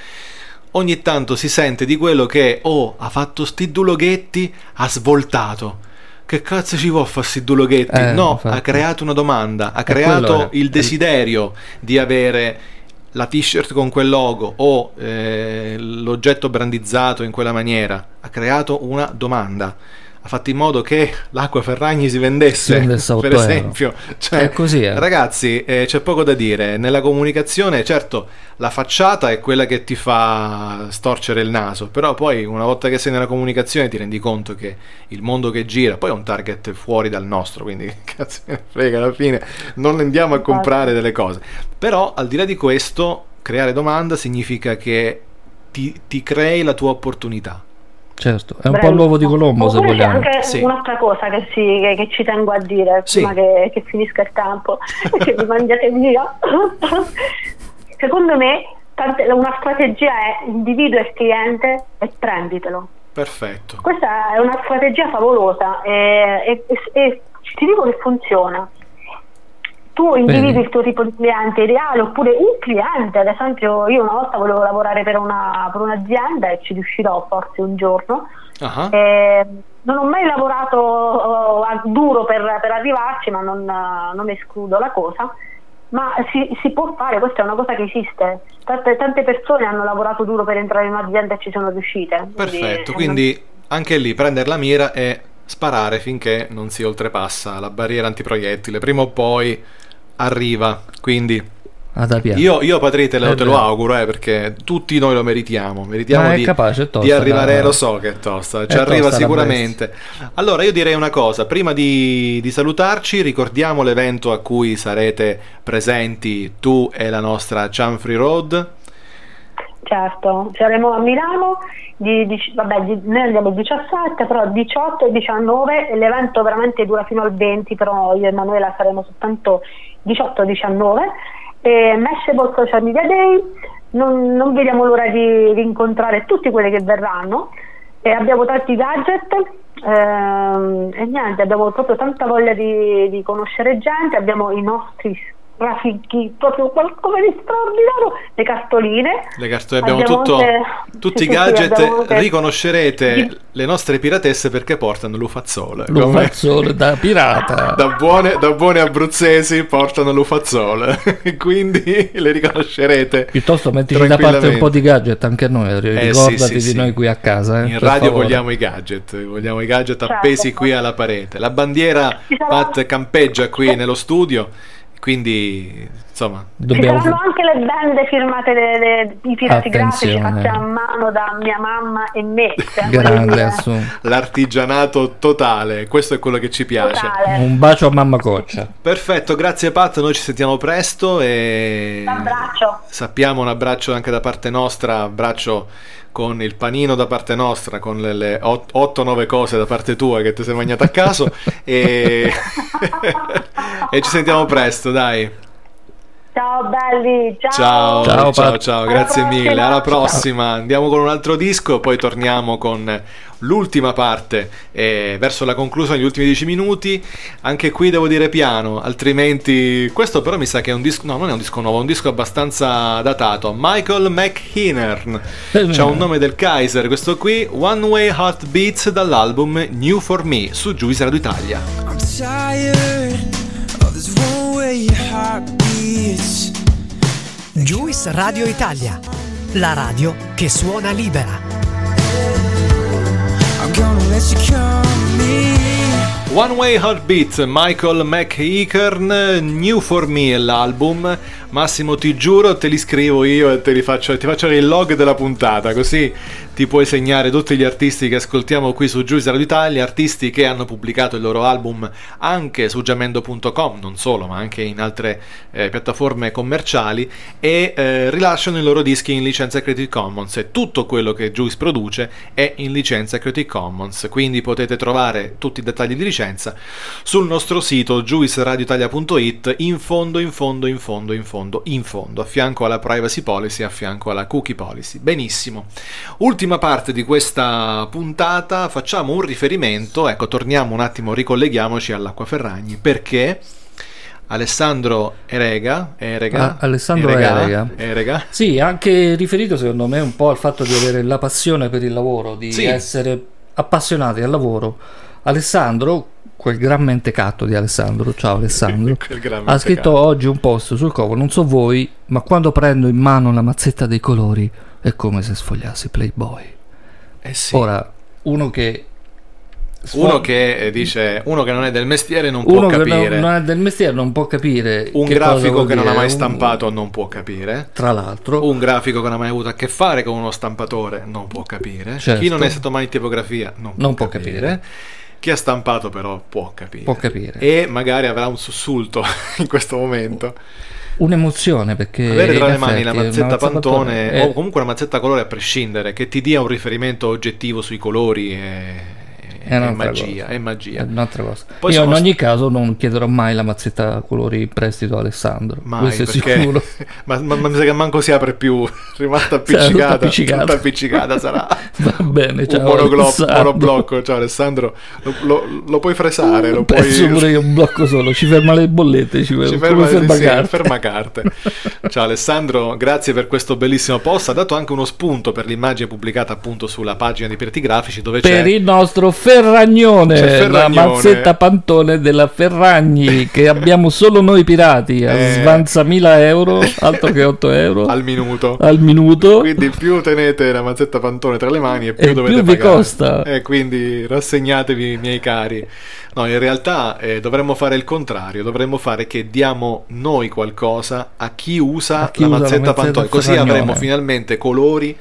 [SPEAKER 3] ogni tanto si sente di quello che, oh, ha fatto sti due loghetti, ha svoltato. Che cazzo ci può fare sti due loghetti?
[SPEAKER 5] Eh,
[SPEAKER 3] no,
[SPEAKER 5] infatti.
[SPEAKER 3] ha creato una domanda, ha
[SPEAKER 5] E
[SPEAKER 3] creato il desiderio di avere la t-shirt con quel logo o eh, l'oggetto brandizzato in quella maniera, ha creato una domanda. Ha fatto in modo che l'acqua Ferragni si vendesse,
[SPEAKER 5] Si vendesse
[SPEAKER 3] per
[SPEAKER 5] 8 euro.
[SPEAKER 3] esempio. Cioè,
[SPEAKER 5] È così, eh.
[SPEAKER 3] Ragazzi, eh, c'è poco da dire. Nella comunicazione, certo, la facciata è quella che ti fa storcere il naso, però poi una volta che sei nella comunicazione ti rendi conto che il mondo che gira, poi è un target fuori dal nostro, quindi cazzo ne frega, alla fine non andiamo a comprare delle cose. Però al di là di questo, creare domanda significa che ti, ti crei la tua opportunità.
[SPEAKER 5] Certo, è un po'
[SPEAKER 8] Bravissimo.
[SPEAKER 5] l'uovo di Colombo se
[SPEAKER 8] Oppure c'è
[SPEAKER 5] vogliamo.
[SPEAKER 8] anche
[SPEAKER 3] Sì.
[SPEAKER 8] un'altra cosa che, si- che- che ci tengo a dire
[SPEAKER 3] Sì.
[SPEAKER 8] prima che, che finisca il tempo e che mi mangiate via. Secondo me tante- una strategia è individua il cliente e prenditelo.
[SPEAKER 3] Perfetto.
[SPEAKER 8] Questa è una strategia favolosa e, e- e- e ti dico che funziona. Tu individui
[SPEAKER 5] Bene.
[SPEAKER 8] il tuo tipo di cliente ideale oppure un cliente, ad esempio io una volta volevo lavorare per, una- per un'azienda e ci riuscirò forse un giorno.
[SPEAKER 3] Ah,
[SPEAKER 8] Eh, non ho mai lavorato a duro per, per arrivarci, ma non, eh, non escludo la cosa. Ma si, si può fare, questa è una cosa che esiste. Tante, tante persone hanno lavorato duro per entrare in un'azienda e ci sono riuscite. Quindi
[SPEAKER 3] Perfetto,
[SPEAKER 8] è
[SPEAKER 3] quindi anche lì prendere la mira e sparare finché non si oltrepassa la barriera antiproiettile. Prima o poi arriva, quindi. Io, io Patri te lo,
[SPEAKER 5] Eh
[SPEAKER 3] te lo
[SPEAKER 5] beh.
[SPEAKER 3] auguro, eh, perché tutti noi lo meritiamo. Meritiamo di,
[SPEAKER 5] capace, tosta,
[SPEAKER 3] di arrivare,
[SPEAKER 5] da-
[SPEAKER 3] lo so che è tosta, ci
[SPEAKER 5] è
[SPEAKER 3] arriva
[SPEAKER 5] tosta la
[SPEAKER 3] sicuramente. Allora io direi una cosa, prima di, di salutarci ricordiamo l'evento a cui sarete presenti tu e la nostra Chanfrey Road.
[SPEAKER 8] Certo, saremo a Milano, di, di- vabbè, di- noi andiamo il 17, però 18 e 19 e l'evento veramente dura fino al 20, però io e Emanuela saremo soltanto 18 e 19 e Mashable Social Media Day, non, non vediamo l'ora di, di incontrare tutti quelli che verranno. E abbiamo tanti gadget ehm, e niente, abbiamo proprio tanta voglia di conoscere gente, abbiamo i nostri grafichi, proprio qualcosa di straordinario, le cartoline.
[SPEAKER 3] Le carte abbiamo,
[SPEAKER 8] Abbiamo
[SPEAKER 3] tutto,
[SPEAKER 8] anche-
[SPEAKER 3] tutti
[SPEAKER 8] sì,
[SPEAKER 3] i
[SPEAKER 8] sì, sì,
[SPEAKER 3] gadget,
[SPEAKER 8] abbiamo anche-
[SPEAKER 3] riconoscerete
[SPEAKER 8] Di-
[SPEAKER 3] le nostre piratesse perché portano l'ufazzole. come-
[SPEAKER 5] L'ufazzole da pirata.
[SPEAKER 3] Da buone, da buone abruzzesi portano l'ufazzole, quindi le riconoscerete.
[SPEAKER 5] Piuttosto mettici da parte un po' di gadget anche a noi,
[SPEAKER 3] Eh,
[SPEAKER 5] ricordati
[SPEAKER 3] sì, sì,
[SPEAKER 5] di
[SPEAKER 3] sì.
[SPEAKER 5] noi qui a casa. eh,
[SPEAKER 3] In radio
[SPEAKER 5] favore.
[SPEAKER 3] vogliamo i gadget, vogliamo i gadget
[SPEAKER 8] Certo.
[SPEAKER 3] appesi qui alla parete. La bandiera Pat campeggia qui nello studio, quindi insomma
[SPEAKER 8] Ci
[SPEAKER 5] Dobbiamo...
[SPEAKER 8] saranno anche le bende firmate dei de, i pirati grafici fatte a mano da mia mamma e me. Cioè,
[SPEAKER 5] Grande, assu-
[SPEAKER 3] l'artigianato totale, questo è quello che ci piace.
[SPEAKER 8] totale.
[SPEAKER 5] Un bacio a mamma coccia.
[SPEAKER 3] Perfetto, grazie Pat, noi ci sentiamo presto e
[SPEAKER 8] Un abbraccio.
[SPEAKER 3] sappiamo un abbraccio anche da parte nostra, abbraccio con il panino da parte nostra, con le, le 8-9 cose da parte tua che ti sei mangiato a caso e... e ci sentiamo presto, dai.
[SPEAKER 8] Ciao belli, ciao.
[SPEAKER 3] Ciao,
[SPEAKER 5] Ciao,
[SPEAKER 3] ciao, ciao,
[SPEAKER 8] Alla
[SPEAKER 3] grazie
[SPEAKER 8] prossima.
[SPEAKER 3] mille. Alla
[SPEAKER 8] Ciao.
[SPEAKER 3] prossima. Andiamo con un altro disco, poi torniamo con l'ultima parte eh, verso la conclusione degli ultimi 10 minuti. Anche qui devo dire piano, altrimenti questo però mi sa che è un disco, no, non è un disco nuovo, è un disco abbastanza datato. Michael McHinern. C'ha un nome del Kaiser, questo qui, One Way Hot Beats dall'album New For Me su Juice Radio Italia.
[SPEAKER 6] I'm tired of this one way your heart beats.
[SPEAKER 2] Juice Radio Italia, la radio che suona libera.
[SPEAKER 6] I'm gonna let you come to me.
[SPEAKER 3] One Way Heartbeat, Michael McEachern, New For Me l'album. Massimo, ti giuro, te li scrivo io e te li faccio, ti faccio il log della puntata, così ti puoi segnare tutti gli artisti che ascoltiamo qui su Juice Radio Italia, artisti che hanno pubblicato il loro album anche su jamendo.com, non solo, ma anche in altre eh, piattaforme commerciali e eh, rilasciano i loro dischi in licenza Creative Commons e tutto quello che Juice produce è in licenza Creative Commons, quindi potete trovare tutti i dettagli di licenza sul nostro sito juiceradioitalia.it in fondo, in fondo, in fondo, in fondo, in fondo, a fianco alla privacy policy, a fianco alla cookie policy. Benissimo. Ultima parte di questa puntata, facciamo un riferimento, ecco, torniamo un attimo, ricolleghiamoci all'Acqua Ferragni, perché Alessandro Erega, Erega,
[SPEAKER 5] Ah, Alessandro Erega.
[SPEAKER 3] Erega,
[SPEAKER 5] Sì, anche riferito secondo me un po' al fatto di avere la passione per il lavoro, di
[SPEAKER 3] Sì.
[SPEAKER 5] essere appassionati al lavoro. Alessandro, quel gran mentecatto di Alessandro, ciao Alessandro, ha scritto oggi un post sul covo, non so voi, ma quando prendo in mano la mazzetta dei colori è come se sfogliassi Playboy.
[SPEAKER 3] Eh sì.
[SPEAKER 5] Ora, uno che...
[SPEAKER 3] uno che eh, dice, uno che non è del mestiere non
[SPEAKER 5] uno
[SPEAKER 3] può
[SPEAKER 5] che
[SPEAKER 3] capire.
[SPEAKER 5] non, non è del mestiere non può capire
[SPEAKER 3] un
[SPEAKER 5] che
[SPEAKER 3] grafico che non ha mai
[SPEAKER 5] un-
[SPEAKER 3] stampato non può capire.
[SPEAKER 5] Tra l'altro,
[SPEAKER 3] Un grafico che non ha mai avuto a che fare con uno stampatore non può capire.
[SPEAKER 5] Certo.
[SPEAKER 3] Chi non è stato mai in tipografia non,
[SPEAKER 5] Non
[SPEAKER 3] può
[SPEAKER 5] può
[SPEAKER 3] capire.
[SPEAKER 5] capire.
[SPEAKER 3] Chi ha stampato però può capire.
[SPEAKER 5] può capire.
[SPEAKER 3] E magari avrà un sussulto in questo momento.
[SPEAKER 5] Un'emozione perché
[SPEAKER 3] Avere tra le mani la mazzetta
[SPEAKER 5] mazzetta
[SPEAKER 3] pantone
[SPEAKER 5] è-
[SPEAKER 3] o comunque una mazzetta colore a prescindere, che ti dia un riferimento oggettivo sui colori è, è,
[SPEAKER 5] È
[SPEAKER 3] magia,
[SPEAKER 5] cosa.
[SPEAKER 3] è magia.
[SPEAKER 5] È un'altra cosa.
[SPEAKER 3] Poi
[SPEAKER 5] Io in ogni caso non chiederò mai la mazzetta colori in prestito a Alessandro.
[SPEAKER 3] Mai,
[SPEAKER 5] questo è
[SPEAKER 3] perché-
[SPEAKER 5] sicuro.
[SPEAKER 3] ma, ma- ma mi sa che manco si apre più, rimasta
[SPEAKER 5] Sarà tutta
[SPEAKER 3] appiccicata,
[SPEAKER 5] appiccicata.
[SPEAKER 3] tutta appiccicata sarà.
[SPEAKER 5] Va bene, ciao.
[SPEAKER 3] un monoglo- monoblocco, ciao Alessandro, lo, lo- lo puoi fresare, lo puoi...
[SPEAKER 5] Pure io un blocco solo, ci ferma le bollette, ci,
[SPEAKER 3] Ci
[SPEAKER 5] ferma,
[SPEAKER 3] ferma, sì, sì,
[SPEAKER 5] ferma carte.
[SPEAKER 3] Ciao Alessandro, grazie per questo bellissimo post. Ha dato anche uno spunto per l'immagine pubblicata appunto sulla pagina di Pirati Grafici dove
[SPEAKER 5] Per
[SPEAKER 3] c'è
[SPEAKER 5] il nostro Ferragnone,
[SPEAKER 3] C'è
[SPEAKER 5] la
[SPEAKER 3] Ferragnone.
[SPEAKER 5] mazzetta pantone della Ferragni che abbiamo solo noi pirati a
[SPEAKER 3] Eh.
[SPEAKER 5] svanza 1000 euro, altro che 8 euro
[SPEAKER 3] al minuto.
[SPEAKER 5] al minuto.
[SPEAKER 3] Quindi più tenete la mazzetta pantone tra le mani e più
[SPEAKER 5] E
[SPEAKER 3] dovete
[SPEAKER 5] più vi
[SPEAKER 3] pagare.
[SPEAKER 5] costa.
[SPEAKER 3] E quindi rassegnatevi, miei cari. No, in realtà eh, dovremmo fare il contrario, dovremmo fare che diamo noi qualcosa a chi usa
[SPEAKER 5] A chi
[SPEAKER 3] la
[SPEAKER 5] usa la
[SPEAKER 3] mazzetta
[SPEAKER 5] mazzetta
[SPEAKER 3] pantone, così
[SPEAKER 5] Ferragnone.
[SPEAKER 3] avremo finalmente colori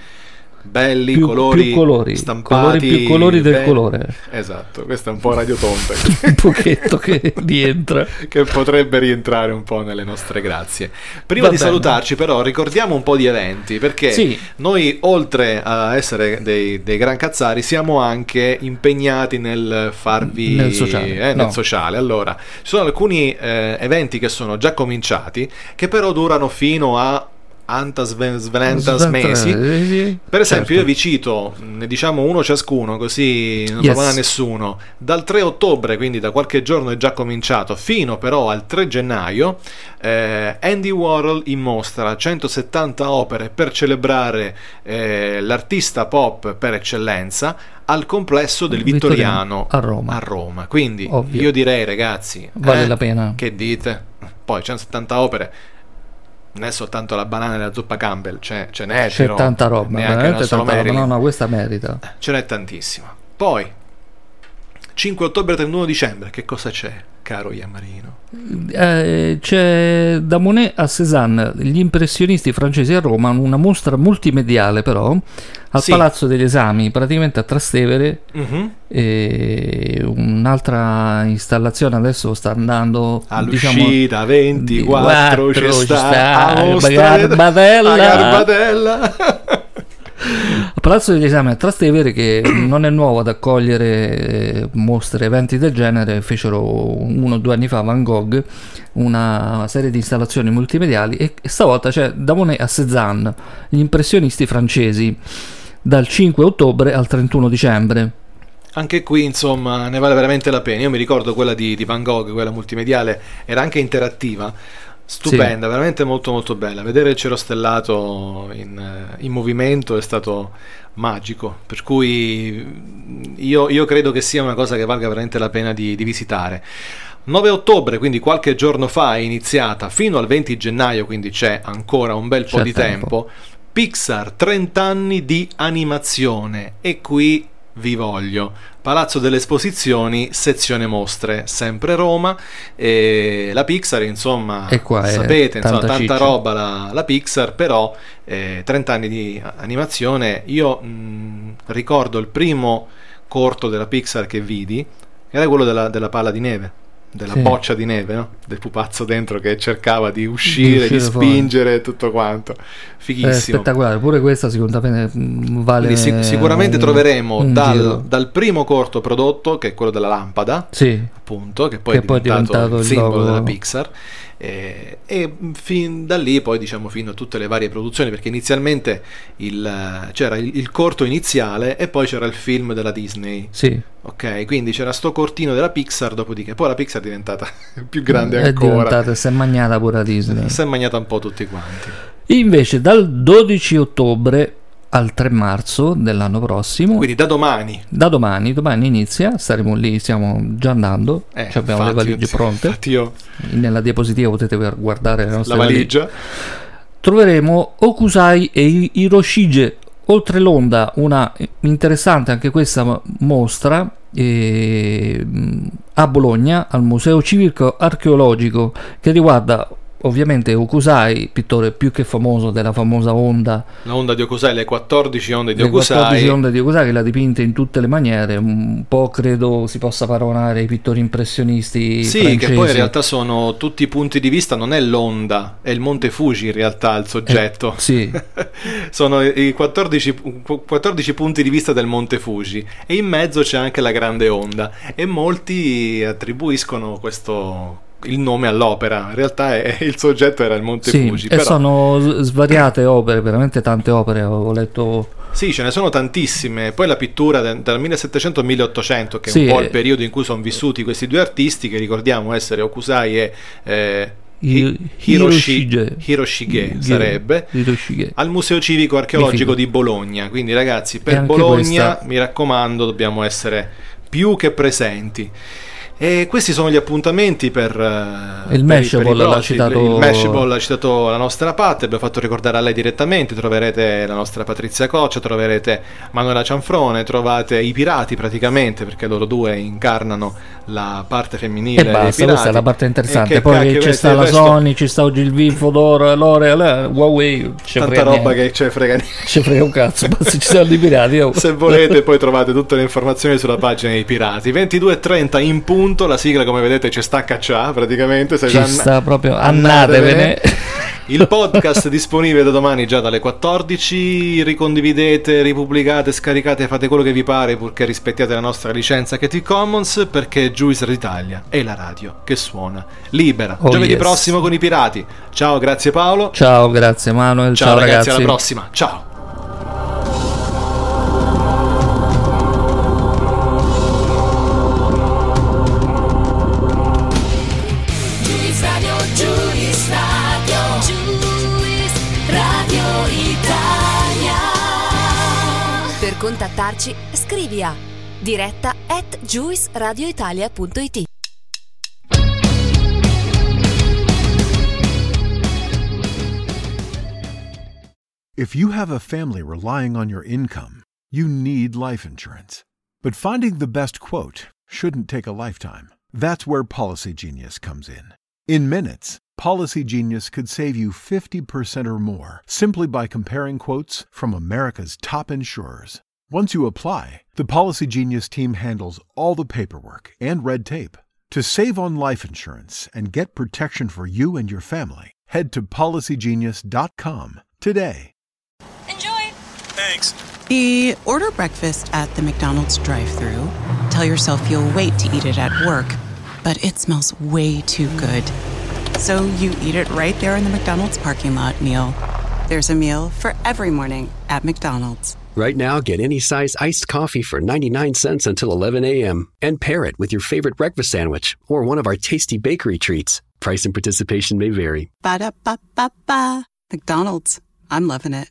[SPEAKER 3] belli,
[SPEAKER 5] Più-
[SPEAKER 3] colori,
[SPEAKER 5] più colori,
[SPEAKER 3] stampati,
[SPEAKER 5] colori più colori del
[SPEAKER 3] belli.
[SPEAKER 5] colore.
[SPEAKER 3] Esatto, questo è un po' radio tonta.
[SPEAKER 5] Un pochetto che rientra.
[SPEAKER 3] che potrebbe rientrare un po' nelle nostre grazie. Prima
[SPEAKER 5] Va
[SPEAKER 3] di
[SPEAKER 5] bene.
[SPEAKER 3] salutarci, però, ricordiamo un po' di eventi perché
[SPEAKER 5] Sì.
[SPEAKER 3] noi, oltre a essere dei, dei gran cazzari, siamo anche impegnati nel farvi
[SPEAKER 5] Nel sociale,
[SPEAKER 3] eh, nel
[SPEAKER 5] no.
[SPEAKER 3] sociale. Allora, ci sono alcuni eh, eventi che sono già cominciati, che però durano fino a anta sven- svenentas mesi. Per esempio,
[SPEAKER 5] certo.
[SPEAKER 3] io vi cito, ne diciamo uno ciascuno, così non
[SPEAKER 5] Yes.
[SPEAKER 3] fa male a nessuno. Dal 3 ottobre, quindi da qualche giorno è già cominciato, fino però al 3 gennaio, eh, Andy Warhol in mostra 170 opere per celebrare eh, l'artista pop per eccellenza al complesso del Vittoriano,
[SPEAKER 5] Vittoriano, a Roma.
[SPEAKER 3] a Roma. Quindi
[SPEAKER 5] Ovvio.
[SPEAKER 3] io direi, ragazzi,
[SPEAKER 5] Vale
[SPEAKER 3] eh,
[SPEAKER 5] la pena.
[SPEAKER 3] Che dite? Poi 170 opere. Non è soltanto la banana e la zuppa Campbell, c'è, ce n'è,
[SPEAKER 5] C'è
[SPEAKER 3] però,
[SPEAKER 5] tanta roba, veramente tanta roba. No, no, questa merita.
[SPEAKER 3] Ce n'è tantissima. Poi, 5 ottobre e 31 dicembre, che cosa c'è, caro Iammarino?
[SPEAKER 5] Eh, c'è da Monet a Cézanne, gli impressionisti francesi a Roma, una mostra multimediale però al
[SPEAKER 3] Sì.
[SPEAKER 5] Palazzo degli Esami, praticamente a Trastevere.
[SPEAKER 3] Mhm.
[SPEAKER 5] E un'altra installazione adesso sta andando
[SPEAKER 3] All'uscita 24
[SPEAKER 5] quattro
[SPEAKER 3] ci
[SPEAKER 5] ci
[SPEAKER 3] sta,
[SPEAKER 5] sta, Garbatella.
[SPEAKER 3] a
[SPEAKER 5] Palazzo degli Esami a Trastevere che non è nuovo ad accogliere eh, mostre eventi del genere fecero uno o due anni fa Van Gogh una serie di installazioni multimediali e e stavolta c'è da Monet a Cézanne gli impressionisti francesi dal 5 ottobre al 31 dicembre
[SPEAKER 3] Anche qui, insomma, ne vale veramente la pena. Io mi ricordo quella di, di Van Gogh, quella multimediale, era anche interattiva. Stupenda, veramente molto molto bella. Vedere il cielo stellato in, eh, in movimento è stato magico. Per cui mm, io, io credo che sia una cosa che valga veramente la pena di, di visitare. 9 ottobre, quindi qualche giorno fa, è iniziata fino al 20 gennaio, quindi c'è ancora un bel po'
[SPEAKER 5] C'è
[SPEAKER 3] di
[SPEAKER 5] tempo.
[SPEAKER 3] tempo. Pixar 30 anni di animazione e qui vi voglio. Palazzo delle Esposizioni, sezione mostre, sempre Roma. E la Pixar, insomma, sapete, insomma,
[SPEAKER 5] tanta
[SPEAKER 3] tanta
[SPEAKER 5] ciccia.
[SPEAKER 3] roba la, la Pixar, però eh, 30 anni di animazione. Io mh, ricordo il primo corto della Pixar che vidi, era quello della, della palla di neve. Della
[SPEAKER 5] Sì.
[SPEAKER 3] boccia di neve, no? Del pupazzo dentro che cercava di uscire, di,
[SPEAKER 5] uscire fuori.
[SPEAKER 3] spingere e tutto quanto.
[SPEAKER 5] È
[SPEAKER 3] Fighissimo.
[SPEAKER 5] spettacolare pure questa secondo me mm, vale
[SPEAKER 3] sic- sicuramente
[SPEAKER 5] un-
[SPEAKER 3] troveremo
[SPEAKER 5] un
[SPEAKER 3] dal, dal primo corto prodotto, che è quello della lampada,
[SPEAKER 5] sì.
[SPEAKER 3] appunto, che poi
[SPEAKER 5] Che
[SPEAKER 3] è
[SPEAKER 5] poi è
[SPEAKER 3] diventato,
[SPEAKER 5] diventato
[SPEAKER 3] il simbolo
[SPEAKER 5] logo.
[SPEAKER 3] della Pixar. e fin da lì poi diciamo fino a tutte le varie produzioni perché inizialmente il- c'era il, il corto iniziale e poi c'era il film della Disney.
[SPEAKER 5] Sì.
[SPEAKER 3] Ok quindi c'era sto cortino della Pixar dopodiché poi la Pixar è diventata più grande
[SPEAKER 5] è
[SPEAKER 3] ancora.
[SPEAKER 5] diventata si è magnata pure a Disney.
[SPEAKER 3] Si è mangiata un po' tutti quanti
[SPEAKER 5] invece dal 12 ottobre al 3 marzo dell'anno prossimo
[SPEAKER 3] quindi da domani.
[SPEAKER 5] Da domani domani inizia staremo lì stiamo già andando
[SPEAKER 3] eh,
[SPEAKER 5] Ci abbiamo le valigie pronte.
[SPEAKER 3] io
[SPEAKER 5] nella diapositiva potete guardare le nostre
[SPEAKER 3] la
[SPEAKER 5] valigie.
[SPEAKER 3] valigia.
[SPEAKER 5] troveremo Okusai e Hiroshige. Oltre l'onda una interessante anche questa mo- mostra eh, a Bologna al Museo Civico Archeologico che riguarda ovviamente Okusai pittore più che famoso della famosa onda
[SPEAKER 3] La onda di Okusai, le 14 onde di
[SPEAKER 5] le 14
[SPEAKER 3] Okusai.
[SPEAKER 5] onde di Okusai che l'ha dipinta in tutte le maniere un po' credo si possa paragonare ai pittori impressionisti
[SPEAKER 3] Sì,
[SPEAKER 5] francesi
[SPEAKER 3] che poi in realtà sono tutti i punti di vista, non è l'onda, è il Monte Fuji in realtà il soggetto.
[SPEAKER 5] Eh, sì
[SPEAKER 3] sono i 14, pu- 14 punti di vista del Monte Fuji e in mezzo c'è anche la grande onda e molti attribuiscono questo il nome all'opera, in realtà è- il soggetto era il Monte
[SPEAKER 5] Sì,
[SPEAKER 3] Fuji,
[SPEAKER 5] e
[SPEAKER 3] però
[SPEAKER 5] sono svariate opere, veramente tante opere. Ho letto
[SPEAKER 3] Sì, ce ne sono tantissime. Poi la pittura dal 1700 al 1800, che è
[SPEAKER 5] Sì,
[SPEAKER 3] un po' il periodo in cui sono vissuti questi due artisti, che ricordiamo essere Okusai e eh,
[SPEAKER 5] Hi-
[SPEAKER 3] Hi- Hiroshi-
[SPEAKER 5] Hiroshige.
[SPEAKER 3] Hiroshige
[SPEAKER 5] Hi-
[SPEAKER 3] sarebbe
[SPEAKER 5] Hiroshige.
[SPEAKER 3] al Museo Civico Archeologico di Bologna. Quindi, ragazzi, per Bologna
[SPEAKER 5] questa-
[SPEAKER 3] mi raccomando, dobbiamo essere più che presenti. E questi sono gli appuntamenti per eh,
[SPEAKER 5] Il Mashable l'ha
[SPEAKER 3] prossimi.
[SPEAKER 5] citato-
[SPEAKER 3] Il Mashable ha citato la nostra Pat, abbiamo fatto ricordare a lei direttamente, troverete la nostra Patrizia Coccia, troverete Manuela Cianfrone, trovate i pirati praticamente, perché loro due incarnano la parte femminile
[SPEAKER 5] E basta, questa è la parte interessante. Poi ci sta la Sony, ci sta oggi il Vim, Fodora, L'Oreal, Huawei. Ci
[SPEAKER 3] Tanta roba
[SPEAKER 5] niente.
[SPEAKER 3] che ci frega niente.
[SPEAKER 5] Ci frega un cazzo, basta ci stanno i pirati. oh.
[SPEAKER 3] Se volete poi trovate tutte le informazioni sulla pagina dei pirati. 22.30 in punto, la sigla come vedete ci sta a caccià praticamente.
[SPEAKER 5] Ci
[SPEAKER 3] già-
[SPEAKER 5] sta proprio,
[SPEAKER 3] andatevene. Il podcast è disponibile da domani già dalle 14. Ricondividete, ripubblicate, scaricate, fate quello che vi pare purché rispettiate la nostra licenza Creative Commons perché Juice d'Italia è la radio che suona libera.
[SPEAKER 5] Oh,
[SPEAKER 3] Giovedì
[SPEAKER 5] yes.
[SPEAKER 3] prossimo con i pirati. Ciao, grazie Paolo.
[SPEAKER 5] Ciao, grazie Manuel.
[SPEAKER 3] Ciao,
[SPEAKER 5] Ciao,
[SPEAKER 3] ragazzi,
[SPEAKER 5] ragazzi.
[SPEAKER 3] alla prossima. Ciao.
[SPEAKER 12] Contattarci scrivi a diretta at juiceradioitalia.it
[SPEAKER 13] If you have a family relying on your income, you need life insurance. But finding the best quote shouldn't take a lifetime. That's where Policy Genius comes in. In minutes, Policy Genius could save you 50% or more simply by comparing quotes from America's top insurers. Once you apply, the Policy Genius team handles all the paperwork and red tape. To save on life insurance and get protection for you and your family, head to policygenius.com today. Enjoy.
[SPEAKER 9] Thanks. The order breakfast at the McDonald's drive thru Tell yourself you'll wait to eat it at work, but it smells way too good. So you eat it right there in the McDonald's parking lot meal. There's a meal for every morning at McDonald's.
[SPEAKER 10] Right now, get any size iced coffee for 99 cents until 11 a.m. and pair it with your favorite breakfast sandwich or one of our tasty bakery treats. Price and participation may vary.
[SPEAKER 9] Ba da ba ba ba. McDonald's. I'm loving it.